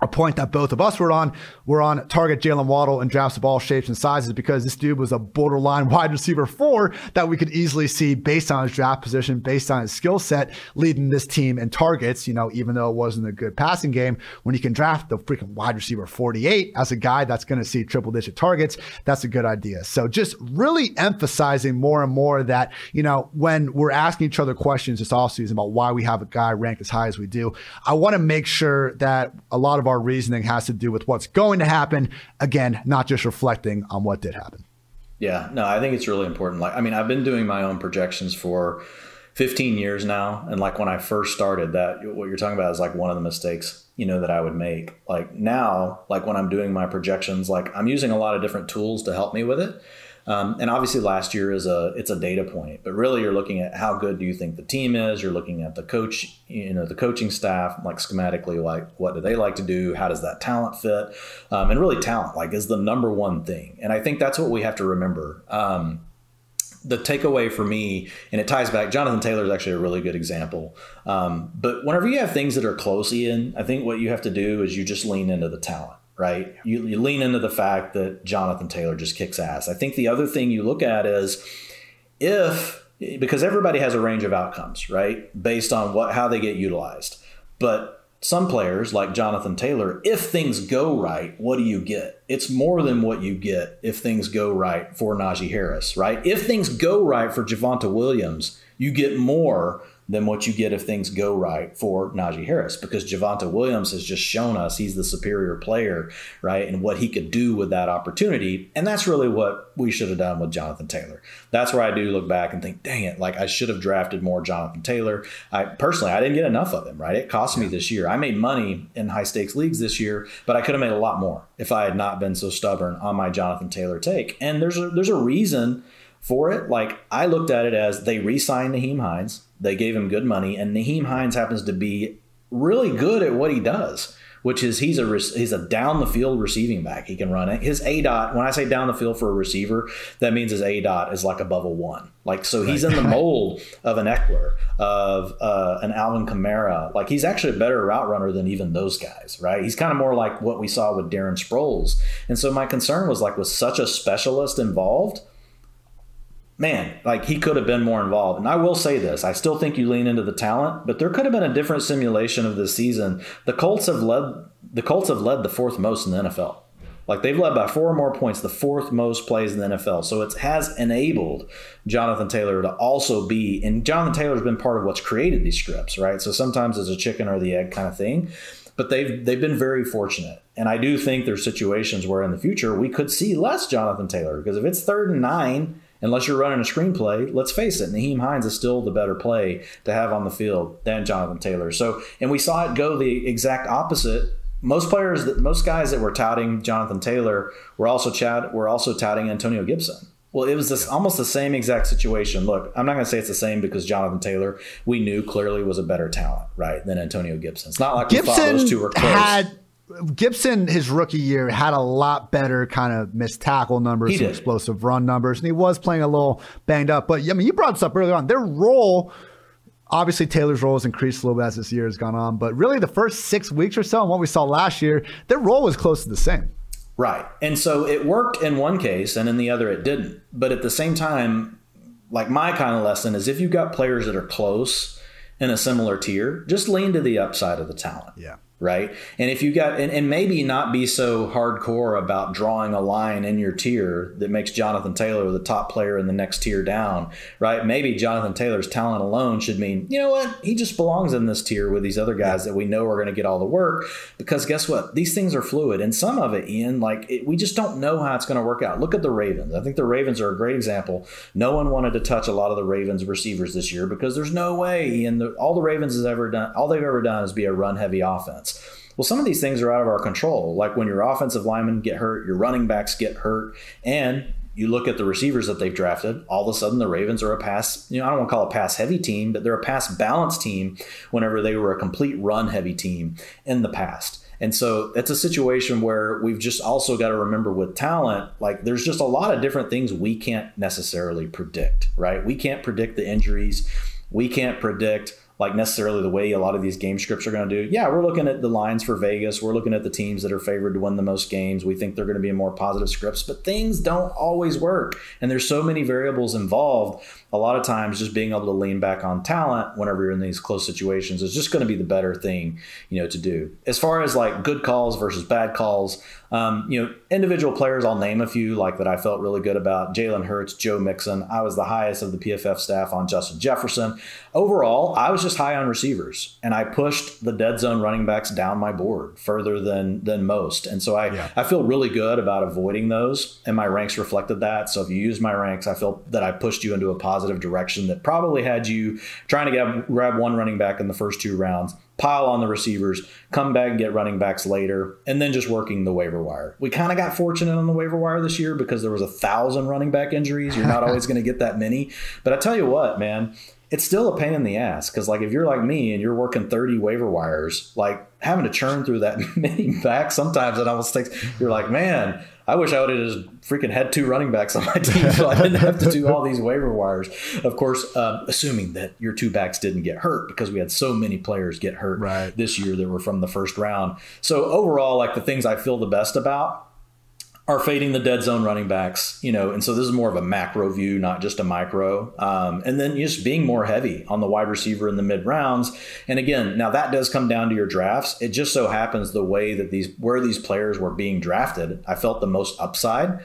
a point that both of us were on. We're on target Jaylen Waddle and drafts of all shapes and sizes because this dude was a borderline wide receiver four that we could easily see based on his draft position, based on his skill set, leading this team in targets. You know, even though it wasn't a good passing game, when you can draft the freaking wide receiver 48 as a guy that's going to see triple digit targets, that's a good idea. So just really emphasizing more and more that, you know, when we're asking each other questions this offseason about why we have a guy ranked as high as we do, I want to make sure that a lot of of our reasoning has to do with what's going to happen. Again, not just reflecting on what did happen. Yeah, no, I think it's really important. Like, I mean, I've been doing my own projections for 15 years now, and like when I first started, that what you're talking about is like one of the mistakes you know that I would make. Like now, like when I'm doing my projections, like I'm using a lot of different tools to help me with it. Um, and obviously, last year is a it's a data point, but really you're looking at how good do you think the team is. You're looking at the coach, you know, the coaching staff, like schematically, like what do they like to do? How does that talent fit? Um, and really, talent like is the number one thing. And I think that's what we have to remember. Um, the takeaway for me, and it ties back, Jonathan Taylor is actually a really good example. Um, but whenever you have things that are close in, I think what you have to do is you just lean into the talent right? You, you lean into the fact that Jonathan Taylor just kicks ass. I think the other thing you look at is if because everybody has a range of outcomes, right? Based on what how they get utilized. But some players like Jonathan Taylor, if things go right, what do you get? It's more than what you get if things go right for Najee Harris, right? If things go right for Javonte Williams, you get more than what you get if things go right for Najee Harris because Javonte Williams has just shown us he's the superior player, right? And what he could do with that opportunity. And that's really what we should have done with Jonathan Taylor. That's where I do look back and think, dang it, like I should have drafted more Jonathan Taylor. I personally, I didn't get enough of him, right? It cost me this year. I made money in high stakes leagues this year, but I could have made a lot more if I had not been so stubborn on my Jonathan Taylor take. And there's a, there's a reason for it. Like I looked at it as they re-signed Nyheim Hines, they gave him good money, and Nyheim Hines happens to be really good at what he does, which is he's a he's a down the field receiving back. He can run it. His aDOT. When I say down the field for a receiver, that means his aDOT is like above a one. Like so, he's right. in the mold of an Ekeler, of uh, an Alvin Kamara. Like he's actually a better route runner than even those guys, right? He's kind of more like what we saw with Darren Sproles. And so my concern was like with such a specialist involved man, like he could have been more involved. And I will say this I still think you lean into the talent, but there could have been a different simulation of this season. The Colts have led the Colts have led the fourth most in the NFL. Like they've led by four or more points, the fourth most plays in the NFL. So it has enabled Jonathan Taylor to also be, and Jonathan Taylor's been part of what's created these scripts, right? So sometimes it's a chicken or the egg kind of thing. But they've they've been very fortunate. And I do think there's situations where in the future we could see less Jonathan Taylor because if it's third and nine unless you're running a screenplay, let's face it, Nyheim Hines is still the better play to have on the field than Jonathan Taylor. So, and we saw it go the exact opposite. Most players, that most guys that were touting Jonathan Taylor were also chat were also touting Antonio Gibson. Well, it was this almost the same exact situation. Look, I'm not going to say it's the same because Jonathan Taylor we knew clearly was a better talent, right, than Antonio Gibson. It's not like Gibson we thought those two were close. Had- Gibson, his rookie year, had a lot better kind of missed tackle numbers, explosive run numbers, and he was playing a little banged up. But I mean, you brought this up earlier on. Their role, obviously, Taylor's role has increased a little bit as this year has gone on. But really, the first six weeks or so, and what we saw last year, their role was close to the same. Right, and so it worked in one case, and in the other, it didn't. But at the same time, like my kind of lesson is if you've got players that are close in a similar tier, just lean to the upside of the talent. Yeah right? And if you got and, and maybe not be so hardcore about drawing a line in your tier that makes Jonathan Taylor the top player in the next tier down, right? Maybe Jonathan Taylor's talent alone should mean, you know what, he just belongs in this tier with these other guys that we know are going to get all the work. Because guess what? These things are fluid, and some of it, Ian, like it, we just don't know how it's going to work out. Look at the Ravens. I think the Ravens are a great example. No one wanted to touch a lot of the Ravens receivers this year because there's no way, Ian. The, all the Ravens has ever done, all they've ever done is be a run heavy offense. Well, some of these things are out of our control. Like when your offensive linemen get hurt, your running backs get hurt, and you look at the receivers that they've drafted, all of a sudden the Ravens are a pass, you know, I don't want to call it a pass heavy team, but they're a pass balanced team whenever they were a complete run heavy team in the past. And so it's a situation where we've just also got to remember with talent, like there's just a lot of different things we can't necessarily predict, right? We can't predict the injuries. We can't predict like necessarily the way a lot of these game scripts are going to do. Yeah, we're looking at the lines for Vegas. We're looking at the teams that are favored to win the most games. We think they're going to be more positive scripts, but things don't always work. And there's so many variables involved. A lot of times just being able to lean back on talent whenever you're in these close situations is just going to be the better thing, you know, to do. As far as like good calls versus bad calls, um, you know, individual players, I'll name a few like that I felt really good about. Jalen Hurts, Joe Mixon. I was the highest of the PFF staff on Justin Jefferson. Overall, I was just high on receivers, and I pushed the dead zone running backs down my board further than than most, and so I yeah. I feel really good about avoiding those, and my ranks reflected that. So if you use my ranks, I feel that I pushed you into a positive direction that probably had you trying to get, grab one running back in the first two rounds pile on the receivers, come back and get running backs later, and then just working the waiver wire. We kind of got fortunate on the waiver wire this year because there was a thousand running back injuries. You're not always going to get that many. But I tell you what, man, it's still a pain in the ass because like if you're like me and you're working 30 waiver wires, like having to churn through that many backs sometimes it almost takes you're like, man, I wish I would have just freaking had two running backs on my team so I didn't have to do all these waiver wires. Of course, um, assuming that your two backs didn't get hurt because we had so many players get hurt right. this year that were from the first round. So overall, like the things I feel the best about are fading the dead zone running backs, you know, and so this is more of a macro view, not just a micro. Um, and then just being more heavy on the wide receiver in the mid rounds. And again, now that does come down to your drafts. It just so happens the way that these where these players were being drafted, I felt the most upside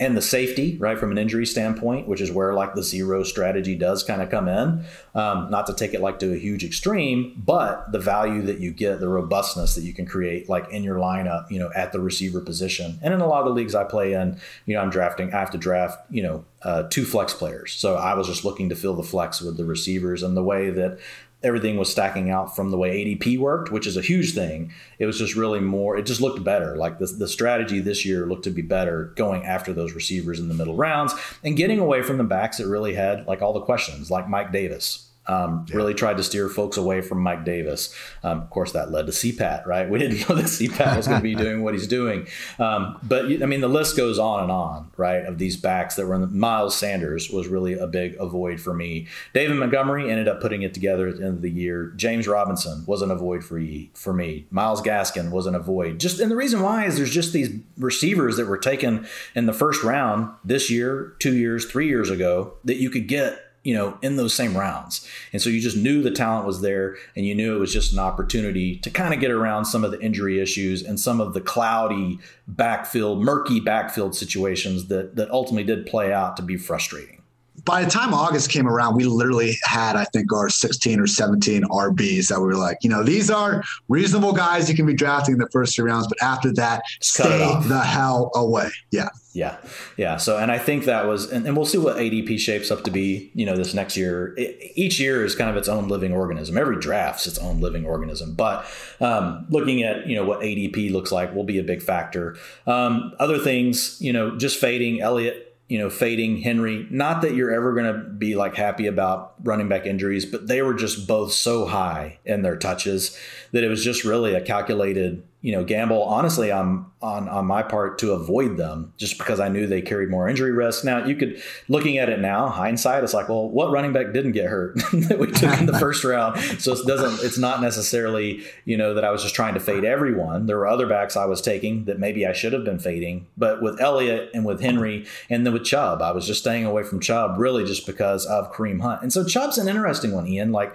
and the safety, right, from an injury standpoint, which is where like the zero strategy does kind of come in. Um, not to take it like to a huge extreme, but the value that you get, the robustness that you can create, like in your lineup, you know, at the receiver position. And in a lot of the leagues I play in, you know, I'm drafting, I have to draft, you know, uh, two flex players. So I was just looking to fill the flex with the receivers and the way that everything was stacking out from the way ADP worked, which is a huge thing. It was just really more, it just looked better. Like the, the strategy this year looked to be better going after those receivers in the middle rounds and getting away from the backs that really had like all the questions, like Mike Davis. Um, yeah. Really tried to steer folks away from Mike Davis. Um, of course, that led to CPAT, right? We didn't know that CPAT was going to be doing what he's doing. Um, but I mean, the list goes on and on, right? Of these backs that were in the, Miles Sanders was really a big avoid for me. David Montgomery ended up putting it together at the end of the year. James Robinson was an avoid for, for me. Myles Gaskin was an avoid. Just and the reason why is there's just these receivers that were taken in the first round this year, two years, three years ago that you could get you know, in those same rounds. And so you just knew the talent was there and you knew it was just an opportunity to kind of get around some of the injury issues and some of the cloudy backfield, murky backfield situations that that ultimately did play out to be frustrating by the time August came around, we literally had, I think, our 16 or 17 RBs that we were like, you know, these are reasonable guys you can be drafting in the first three rounds, but after that, stay the hell away. Yeah. Yeah. Yeah. So, and I think that was, and, and, we'll see what ADP shapes up to be, you know, this next year. It, each year is kind of its own living organism. Every draft's its own living organism. But um, looking at, you know, what ADP looks like will be a big factor. Um, other things, you know, just fading Elliott you know, fading Henry. Not that you're ever going to be like happy about running back injuries, but they were just both so high in their touches that it was just really a calculated you know, gamble honestly on on on my part to avoid them just because I knew they carried more injury risk. Now you could looking at it now, hindsight, it's like, well, what running back didn't get hurt that we took in the first round? So it doesn't it's not necessarily, you know, that I was just trying to fade everyone. There were other backs I was taking that maybe I should have been fading. But with Elliott and with Henry and then with Chubb, I was just staying away from Chubb really just because of Kareem Hunt. And so Chubb's an interesting one, Ian. Like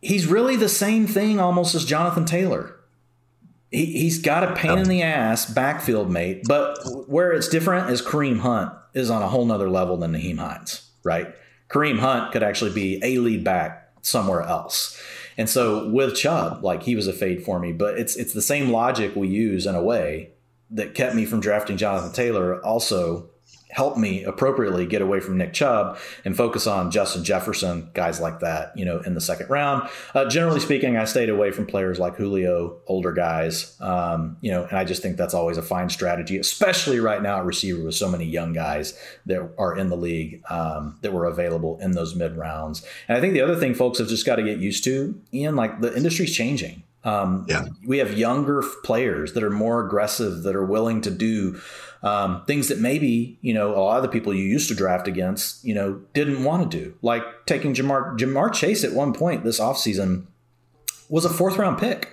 he's really the same thing almost as Jonathan Taylor he, he's got a pain in the ass backfield mate, but where it's different is Kareem Hunt is on a whole nother level than Nyheim Hines, right? Kareem Hunt could actually be a lead back somewhere else. And so with Chubb, like he was a fade for me, but it's it's the same logic we use in a way that kept me from drafting Jonathan Taylor also help me appropriately get away from Nick Chubb and focus on Justin Jefferson, guys like that, you know, in the second round. Uh, generally speaking, I stayed away from players like Julio, older guys, um, you know, and I just think that's always a fine strategy, especially right now at receiver with so many young guys that are in the league um, that were available in those mid rounds. And I think the other thing folks have just got to get used to, Ian, like the industry's changing. Um, yeah. We have younger players that are more aggressive, that are willing to do um, things that maybe you know a lot of the people you used to draft against you know didn't want to do. Like taking Ja'Marr Ja'Marr Chase at one point this offseason was a fourth round pick.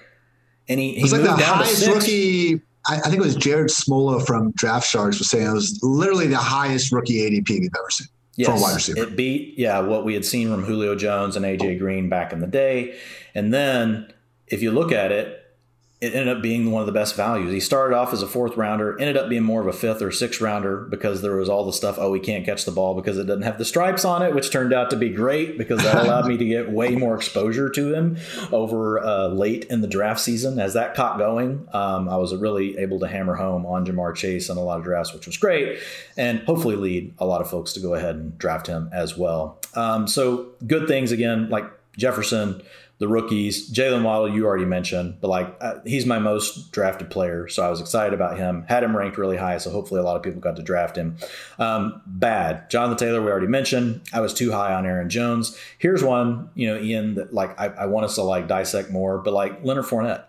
And he, he was like the highest rookie I, I, think it was Jared Smola from Draft Sharks was saying it was literally the highest rookie ADP we've ever seen yes, for a wide receiver. It beat yeah what we had seen from Julio Jones and AJ Green back in the day, and then if you look at it, it ended up being one of the best values. He started off as a fourth rounder, ended up being more of a fifth or sixth rounder because there was all the stuff, oh, he can't catch the ball because it doesn't have the stripes on it, which turned out to be great because that allowed me to get way more exposure to him over uh, late in the draft season. As that caught going, um, I was really able to hammer home on Ja'Marr Chase in a lot of drafts, which was great, and hopefully lead a lot of folks to go ahead and draft him as well. Um, so good things again, like Jefferson the rookies. Jaylen Waddle, you already mentioned, but like uh, he's my most drafted player, so I was excited about him. Had him ranked really high, so hopefully a lot of people got to draft him. Um, bad, Jonathan Taylor, we already mentioned. I was too high on Aaron Jones. Here's one, you know, Ian, that like I, I want us to like dissect more, but like Leonard Fournette.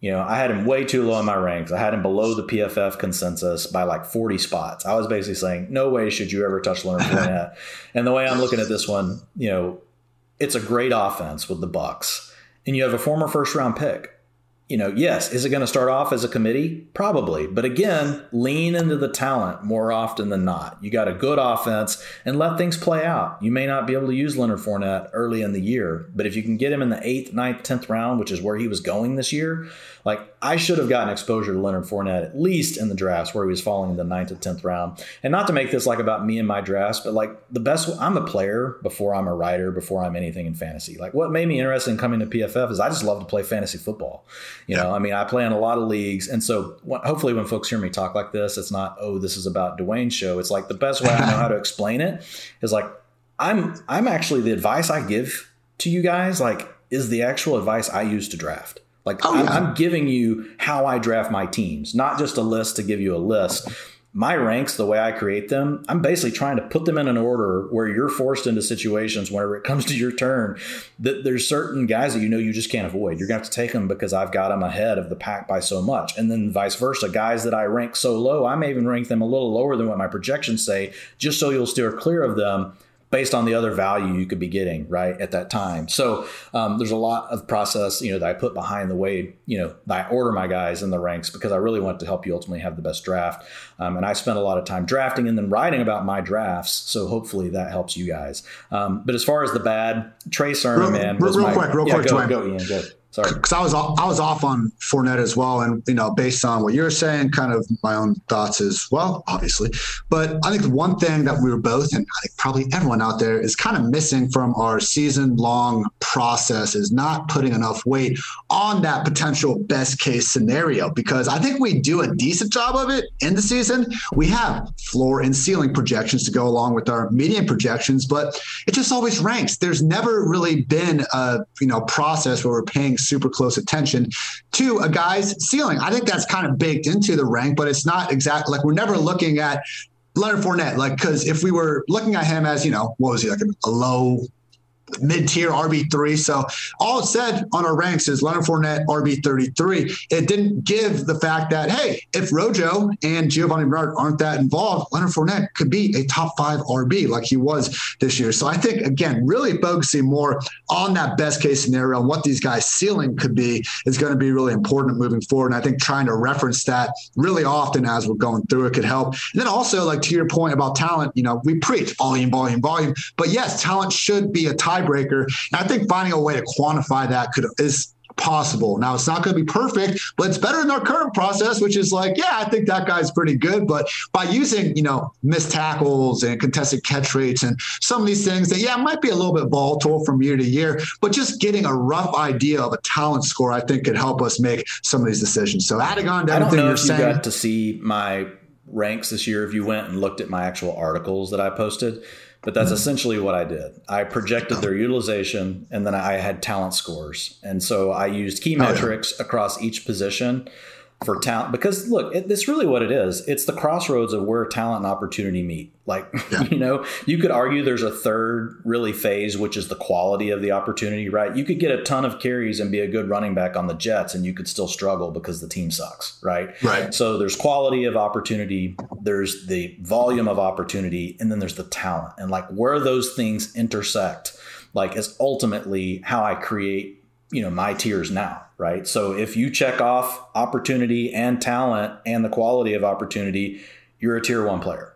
You know, I had him way too low in my ranks. I had him below the PFF consensus by like 40 spots. I was basically saying, no way should you ever touch Leonard Fournette. and the way I'm looking at this one, you know, it's a great offense with the Bucs, and you have a former first round pick. You know, yes, is it going to start off as a committee? Probably. But again, lean into the talent more often than not. You got a good offense and let things play out. You may not be able to use Leonard Fournette early in the year, but if you can get him in the eighth, ninth, tenth round, which is where he was going this year, like I should have gotten exposure to Leonard Fournette at least in the drafts where he was falling in the ninth to tenth round. And not to make this like about me and my drafts, but like the best. I'm a player before I'm a writer, before I'm anything in fantasy. Like what made me interested in coming to PFF is I just love to play fantasy football. You know, I mean, I play in a lot of leagues, and so hopefully when folks hear me talk like this, it's not oh this is about Dwain's show. It's like the best way I know how to explain it is like I'm I'm actually the advice I give to you guys like is the actual advice I use to draft. Like oh, I'm, I'm giving you how I draft my teams, not just a list to give you a list my ranks, the way I create them, I'm basically trying to put them in an order where you're forced into situations whenever it comes to your turn that there's certain guys that you know you just can't avoid. You're going to have to take them because I've got them ahead of the pack by so much. And then vice versa, guys that I rank so low, I may even rank them a little lower than what my projections say, just so you'll steer clear of them based on the other value you could be getting right at that time. So um, there's a lot of process, you know, that I put behind the way, you know, that I order my guys in the ranks because I really want to help you ultimately have the best draft. Um, and I spent a lot of time drafting and then writing about my drafts. So hopefully that helps you guys. Um, but as far as the bad, Trey Sermon, man, real, real my, quick, real yeah, quick, go, go, Ian, go. Because I was I was off on Fournette as well, and you know, based on what you're saying, kind of my own thoughts as well, obviously. But I think the one thing that we were both, and I think probably everyone out there, is kind of missing from our season long process is not putting enough weight on that potential best case scenario. Because I think we do a decent job of it in the season. We have floor and ceiling projections to go along with our median projections, but it just always ranks. There's never really been a you know process where we're paying super close attention to a guy's ceiling. I think that's kind of baked into the rank, but it's not exactly like we're never looking at Leonard Fournette, like, because if we were looking at him as, you know, what was he, like a, a low mid tier RB3. So all it said on our ranks is Leonard Fournette RB33. It didn't give the fact that, hey, if Rojo and Giovani Bernard aren't that involved, Leonard Fournette could be a top five RB like he was this year. So I think, again, really focusing more on that best case scenario and what these guys' ceiling could be is going to be really important moving forward. And I think trying to reference that really often as we're going through it could help. And then also, like to your point about talent, you know, we preach volume, volume, volume. But yes, talent should be a top tiebreaker. And I think finding a way to quantify that could is possible. Now it's not going to be perfect, but it's better than our current process, which is like, yeah, I think that guy's pretty good. But by using, you know, missed tackles and contested catch rates and some of these things that, yeah, might be a little bit volatile from year to year, but just getting a rough idea of a talent score, I think could help us make some of these decisions. So adding on to everything you're saying. You got to see my ranks this year if you went and looked at my actual articles that I posted. But that's mm-hmm. essentially what I did. I projected their utilization and then I had talent scores. And so I used key metrics oh, yeah. across each position for talent because look it, it's really what it is. It's the crossroads of where talent and opportunity meet. Like yeah. you know you could argue there's a third really phase which is the quality of the opportunity right? You could get a ton of carries and be a good running back on the jets and you could still struggle because the team sucks right? Right. So there's quality of opportunity there's the volume of opportunity and then there's the talent. And like where those things intersect like is ultimately how i create you know my tiers now right so if you check off opportunity and talent and the quality of opportunity you're a tier one player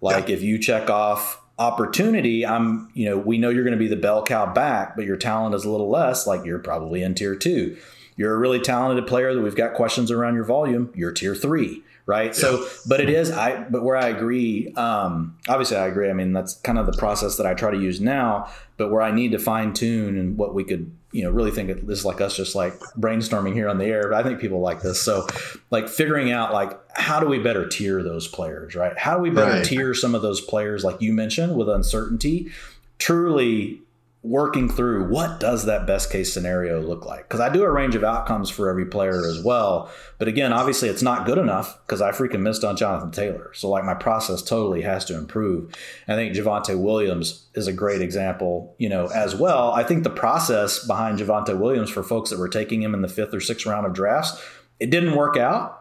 like yeah. if you check off opportunity i'm you know we know you're going to be the bell cow back but your talent is a little less like you're probably in tier two You're a really talented player that we've got questions around your volume. You're tier three right? Yeah. So, but it is I. But where I agree, um, obviously I agree. I mean, that's kind of the process that I try to use now. But where I need to fine tune and what we could, you know, really think this is like us just like brainstorming here on the air. But I think people like this. So, like figuring out like how do we better tier those players, right? How do we better right. tier some of those players, like you mentioned, with uncertainty? Truly working through what does that best case scenario look like? Because i do a range of outcomes for every player as well. But again obviously it's not good enough because i freaking missed on jonathan taylor. So like my process totally has to improve. I think Javonte williams is a great example you know as well. I think the process behind Javonte williams for folks that were taking him in the fifth or sixth round of drafts it didn't work out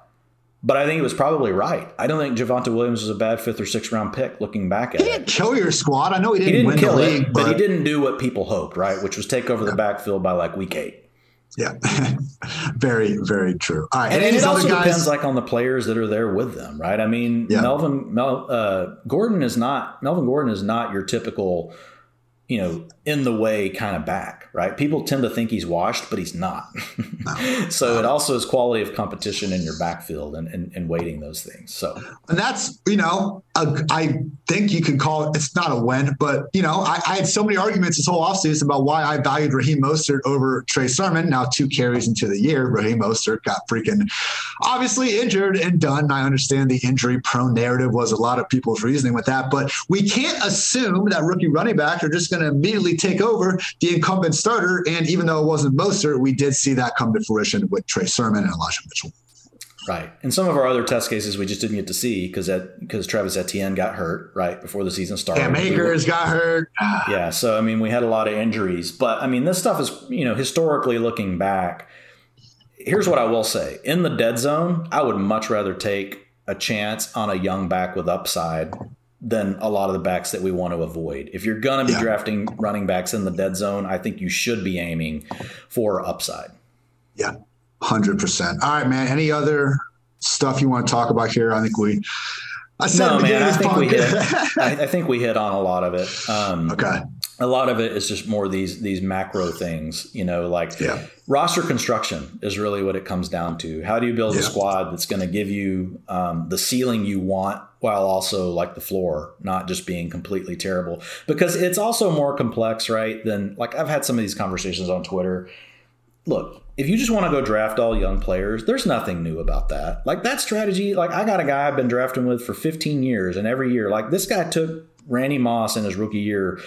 but I think it was probably right. I don't think Javonte Williams was a bad fifth or sixth round pick looking back at he it. He didn't kill your squad. I know he didn't, he didn't win kill the league, it, but, but, he didn't do what people hoped, right? Which was take over yeah. the backfield by like week eight. Yeah, very, very true. All right, and, and it also guys? depends like on the players that are there with them, right? I mean, yeah. Melvin Mel, uh, Gordon is not Melvin Gordon is not your typical you know, in the way kind of back, right? People tend to think he's washed, but he's not. so it also is quality of competition in your backfield and, and, and weighting those things. So, and that's, you know, a, I think you can call it, it's not a win, but, you know, I, I had so many arguments this whole offseason about why I valued Raheem Mostert over Trey Sermon. Now, two carries into the year, Raheem Mostert got freaking obviously injured and done. I understand the injury prone narrative was a lot of people's reasoning with that, but we can't assume that rookie running back are just going to immediately take over the incumbent starter. And even though it wasn't Mostert, we did see that come to fruition with Trey Sermon and Elijah Mitchell. Right. And some of our other test cases we just didn't get to see because that because Travis Etienne got hurt right before the season started. Cam Akers got hurt. yeah. So I mean, we had a lot of injuries, but I mean, this stuff is you know historically looking back. Here's what I will say: in the dead zone, I would much rather take a chance on a young back with upside than a lot of the backs that we want to avoid. If you're going to be yeah. drafting running backs in the dead zone, I think you should be aiming for upside. Yeah, 100%. All right, man. Any other stuff you want to talk about here? I think we. I said no, man. I think we hit. I, I, think we hit on a lot of it. Um, okay a lot of it is just more these these macro things, you know, like yeah. roster construction is really what it comes down to. How do you build yeah. a squad that's going to give you um, the ceiling you want while also like the floor not just being completely terrible? Because it's also more complex, right? Than like I've had some of these conversations on Twitter. Look, if you just want to go draft all young players, there's nothing new about that. Like that strategy, like I got a guy I've been drafting with for 15 years, and every year, like this guy took Randy Moss in his rookie year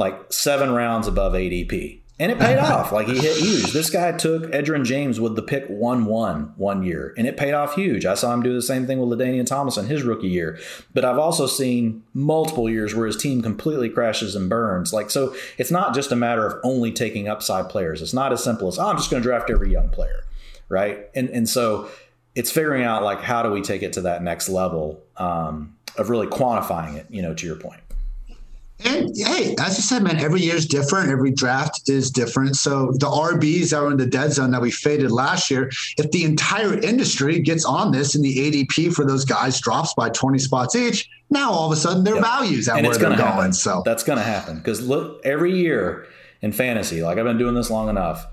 like seven rounds above ADP. And it paid off. Like he hit huge. This guy took Edgerrin James with the pick 1 1 one year, and it paid off huge. I saw him do the same thing with LaDainian Tomlinson his rookie year. But I've also seen multiple years where his team completely crashes and burns. Like, so it's not just a matter of only taking upside players. It's not as simple as, oh, I'm just going to draft every young player. Right. And, and so it's figuring out, like, how do we take it to that next level um, of really quantifying it, you know, to your point. And hey, as you said, man, every year is different. Every draft is different. So the RBs that were in the dead zone that we faded last year, if the entire industry gets on this and the ADP for those guys drops by 20 spots each, now all of a sudden their yep. values at and where they're happen. going. So that's going to happen because look, every year in fantasy, like I've been doing this long enough,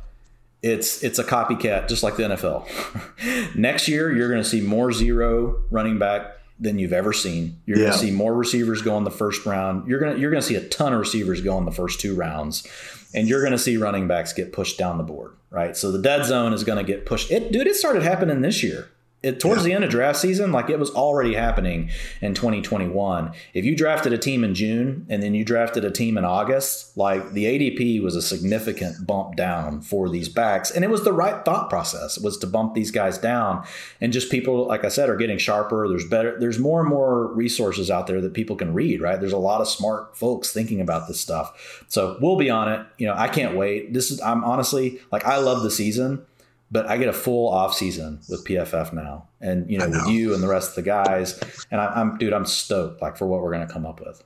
it's it's a copycat, just like the NFL. Next year, you're going to see more zero running back than you've ever seen. You're yeah. going to see more receivers go in the first round. You're going to you're going to see a ton of receivers go in the first two rounds, and you're going to see running backs get pushed down the board. Right, so the dead zone is going to get pushed. It, dude, it started happening this year it, towards yeah. the end of draft season, like it was already happening in 2021. If you drafted a team in June and then you drafted a team in August, like the ADP was a significant bump down for these backs. And it was the right thought process was to bump these guys down. And just people, like I said, are getting sharper. There's better, there's more and more resources out there that people can read, right? There's a lot of smart folks thinking about this stuff. So we'll be on it. You know, I can't wait. This is, I'm honestly like, I love the season but I get a full off season with PFF now, and you know, know. with you and the rest of the guys, and I, am dude, I'm stoked like for what we're gonna come up with.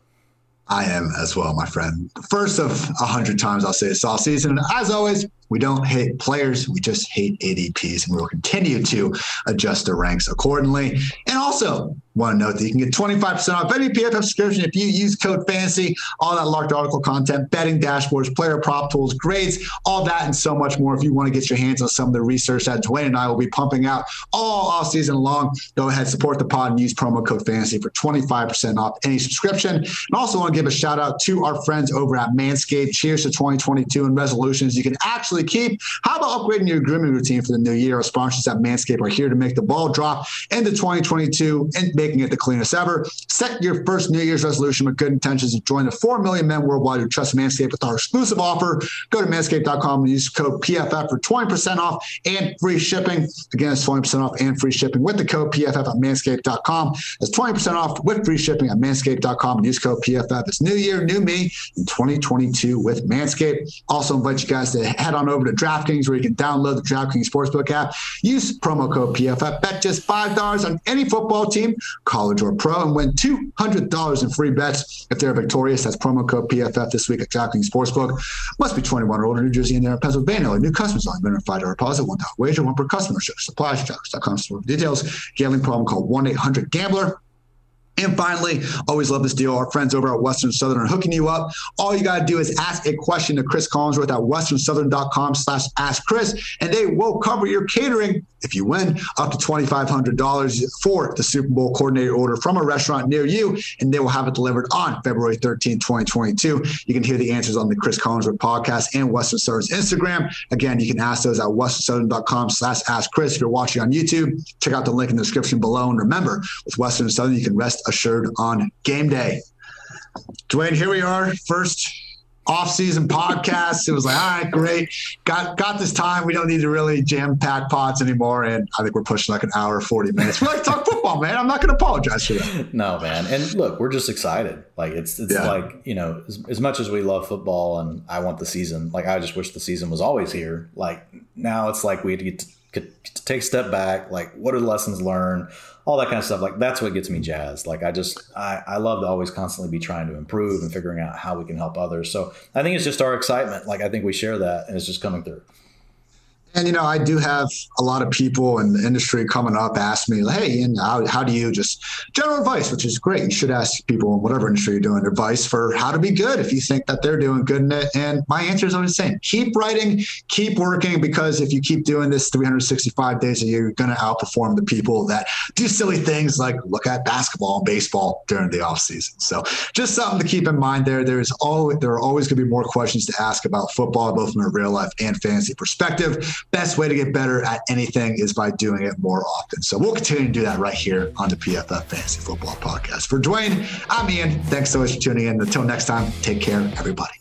I am as well, my friend. First of a hundred times I'll say this all season. As always, We don't hate players. We just hate ADPs, and we will continue to adjust the ranks accordingly. And also, want to note that you can get 25% off any PFF subscription if you use code FANCY, all that locked article content, betting dashboards, player prop tools, grades, all that and so much more. If you want to get your hands on some of the research that Dwain and I will be pumping out all off season long, go ahead, support the pod and use promo code FANCY for 25% off any subscription. And also want to give a shout out to our friends over at Manscaped. Cheers to 2022 and resolutions you can actually keep. How about upgrading your grooming routine for the new year? Our sponsors at Manscaped are here to make the ball drop into 2022 and making it the cleanest ever. Set your first New Year's resolution with good intentions and join the 4 million men worldwide who trust Manscaped with our exclusive offer. Go to manscaped.com and use code PFF for 20% off and free shipping. Again, it's 20% off and free shipping with the code PFF at manscaped.com. That's 20% off with free shipping at manscaped.com and use code PFF. It's new year, new me in 2022 with Manscaped. Also invite you guys to head on over to DraftKings where you can download the DraftKings Sportsbook app. Use promo code PFF. Bet just $5 on any football team, college or pro, and win $200 in free bets if they're victorious. That's promo code PFF this week at DraftKings Sportsbook. Must be 21 or older, New Jersey, Indiana, Pennsylvania. Or new customers only minimum $5 deposit, $1 wager, one per customer. Supplies.com for details. Gambling problem call 1 800 Gambler. And finally, always love this deal. Our friends over at Western Southern are hooking you up. All you got to do is ask a question to Chris Collinsworth at westernsouthern.com slash ask Chris, and they will cover your catering if you win up to $2,500 for the Super Bowl coordinator order from a restaurant near you, and they will have it delivered on February 13, 2022. You can hear the answers on the Chris Collinsworth podcast and Western Southern's Instagram. Again, you can ask those at westernsouthern.com slash ask Chris. If you're watching on YouTube, check out the link in the description below. And remember, with Western Southern, you can rest assured on game day. Dwain, here we are. First off-season podcast. It was like, all right, great. Got got this time. We don't need to really jam pack pods anymore. And I think we're pushing like an hour, 40 minutes. We like to talk football, man. I'm not gonna apologize for that. No, man. And look, we're just excited. Like it's it's yeah. like, you know, as, as much as we love football and I want the season, like I just wish the season was always here. Like now it's like we get to, get to take a step back, like what are the lessons learned? All that kind of stuff. Like that's what gets me jazzed. Like I just I, I love to always constantly be trying to improve and figuring out how we can help others. So I think it's just our excitement. Like I think we share that and it's just coming through. And you know, I do have a lot of people in the industry coming up ask me, "Hey, and how, how do you just general advice?" Which is great. You should ask people in whatever industry you're doing advice for how to be good if you think that they're doing good in it. And my answer is always the same: keep writing, keep working, because if you keep doing this 365 days a year, you're going to outperform the people that do silly things like look at basketball and baseball during the off season. So just something to keep in mind there. There's always there are always going to be more questions to ask about football, both from a real life and fantasy perspective best way to get better at anything is by doing it more often. So we'll continue to do that right here on the PFF Fantasy Football Podcast. For Dwain, I'm Ian. Thanks so much for tuning in. Until next time, take care, everybody.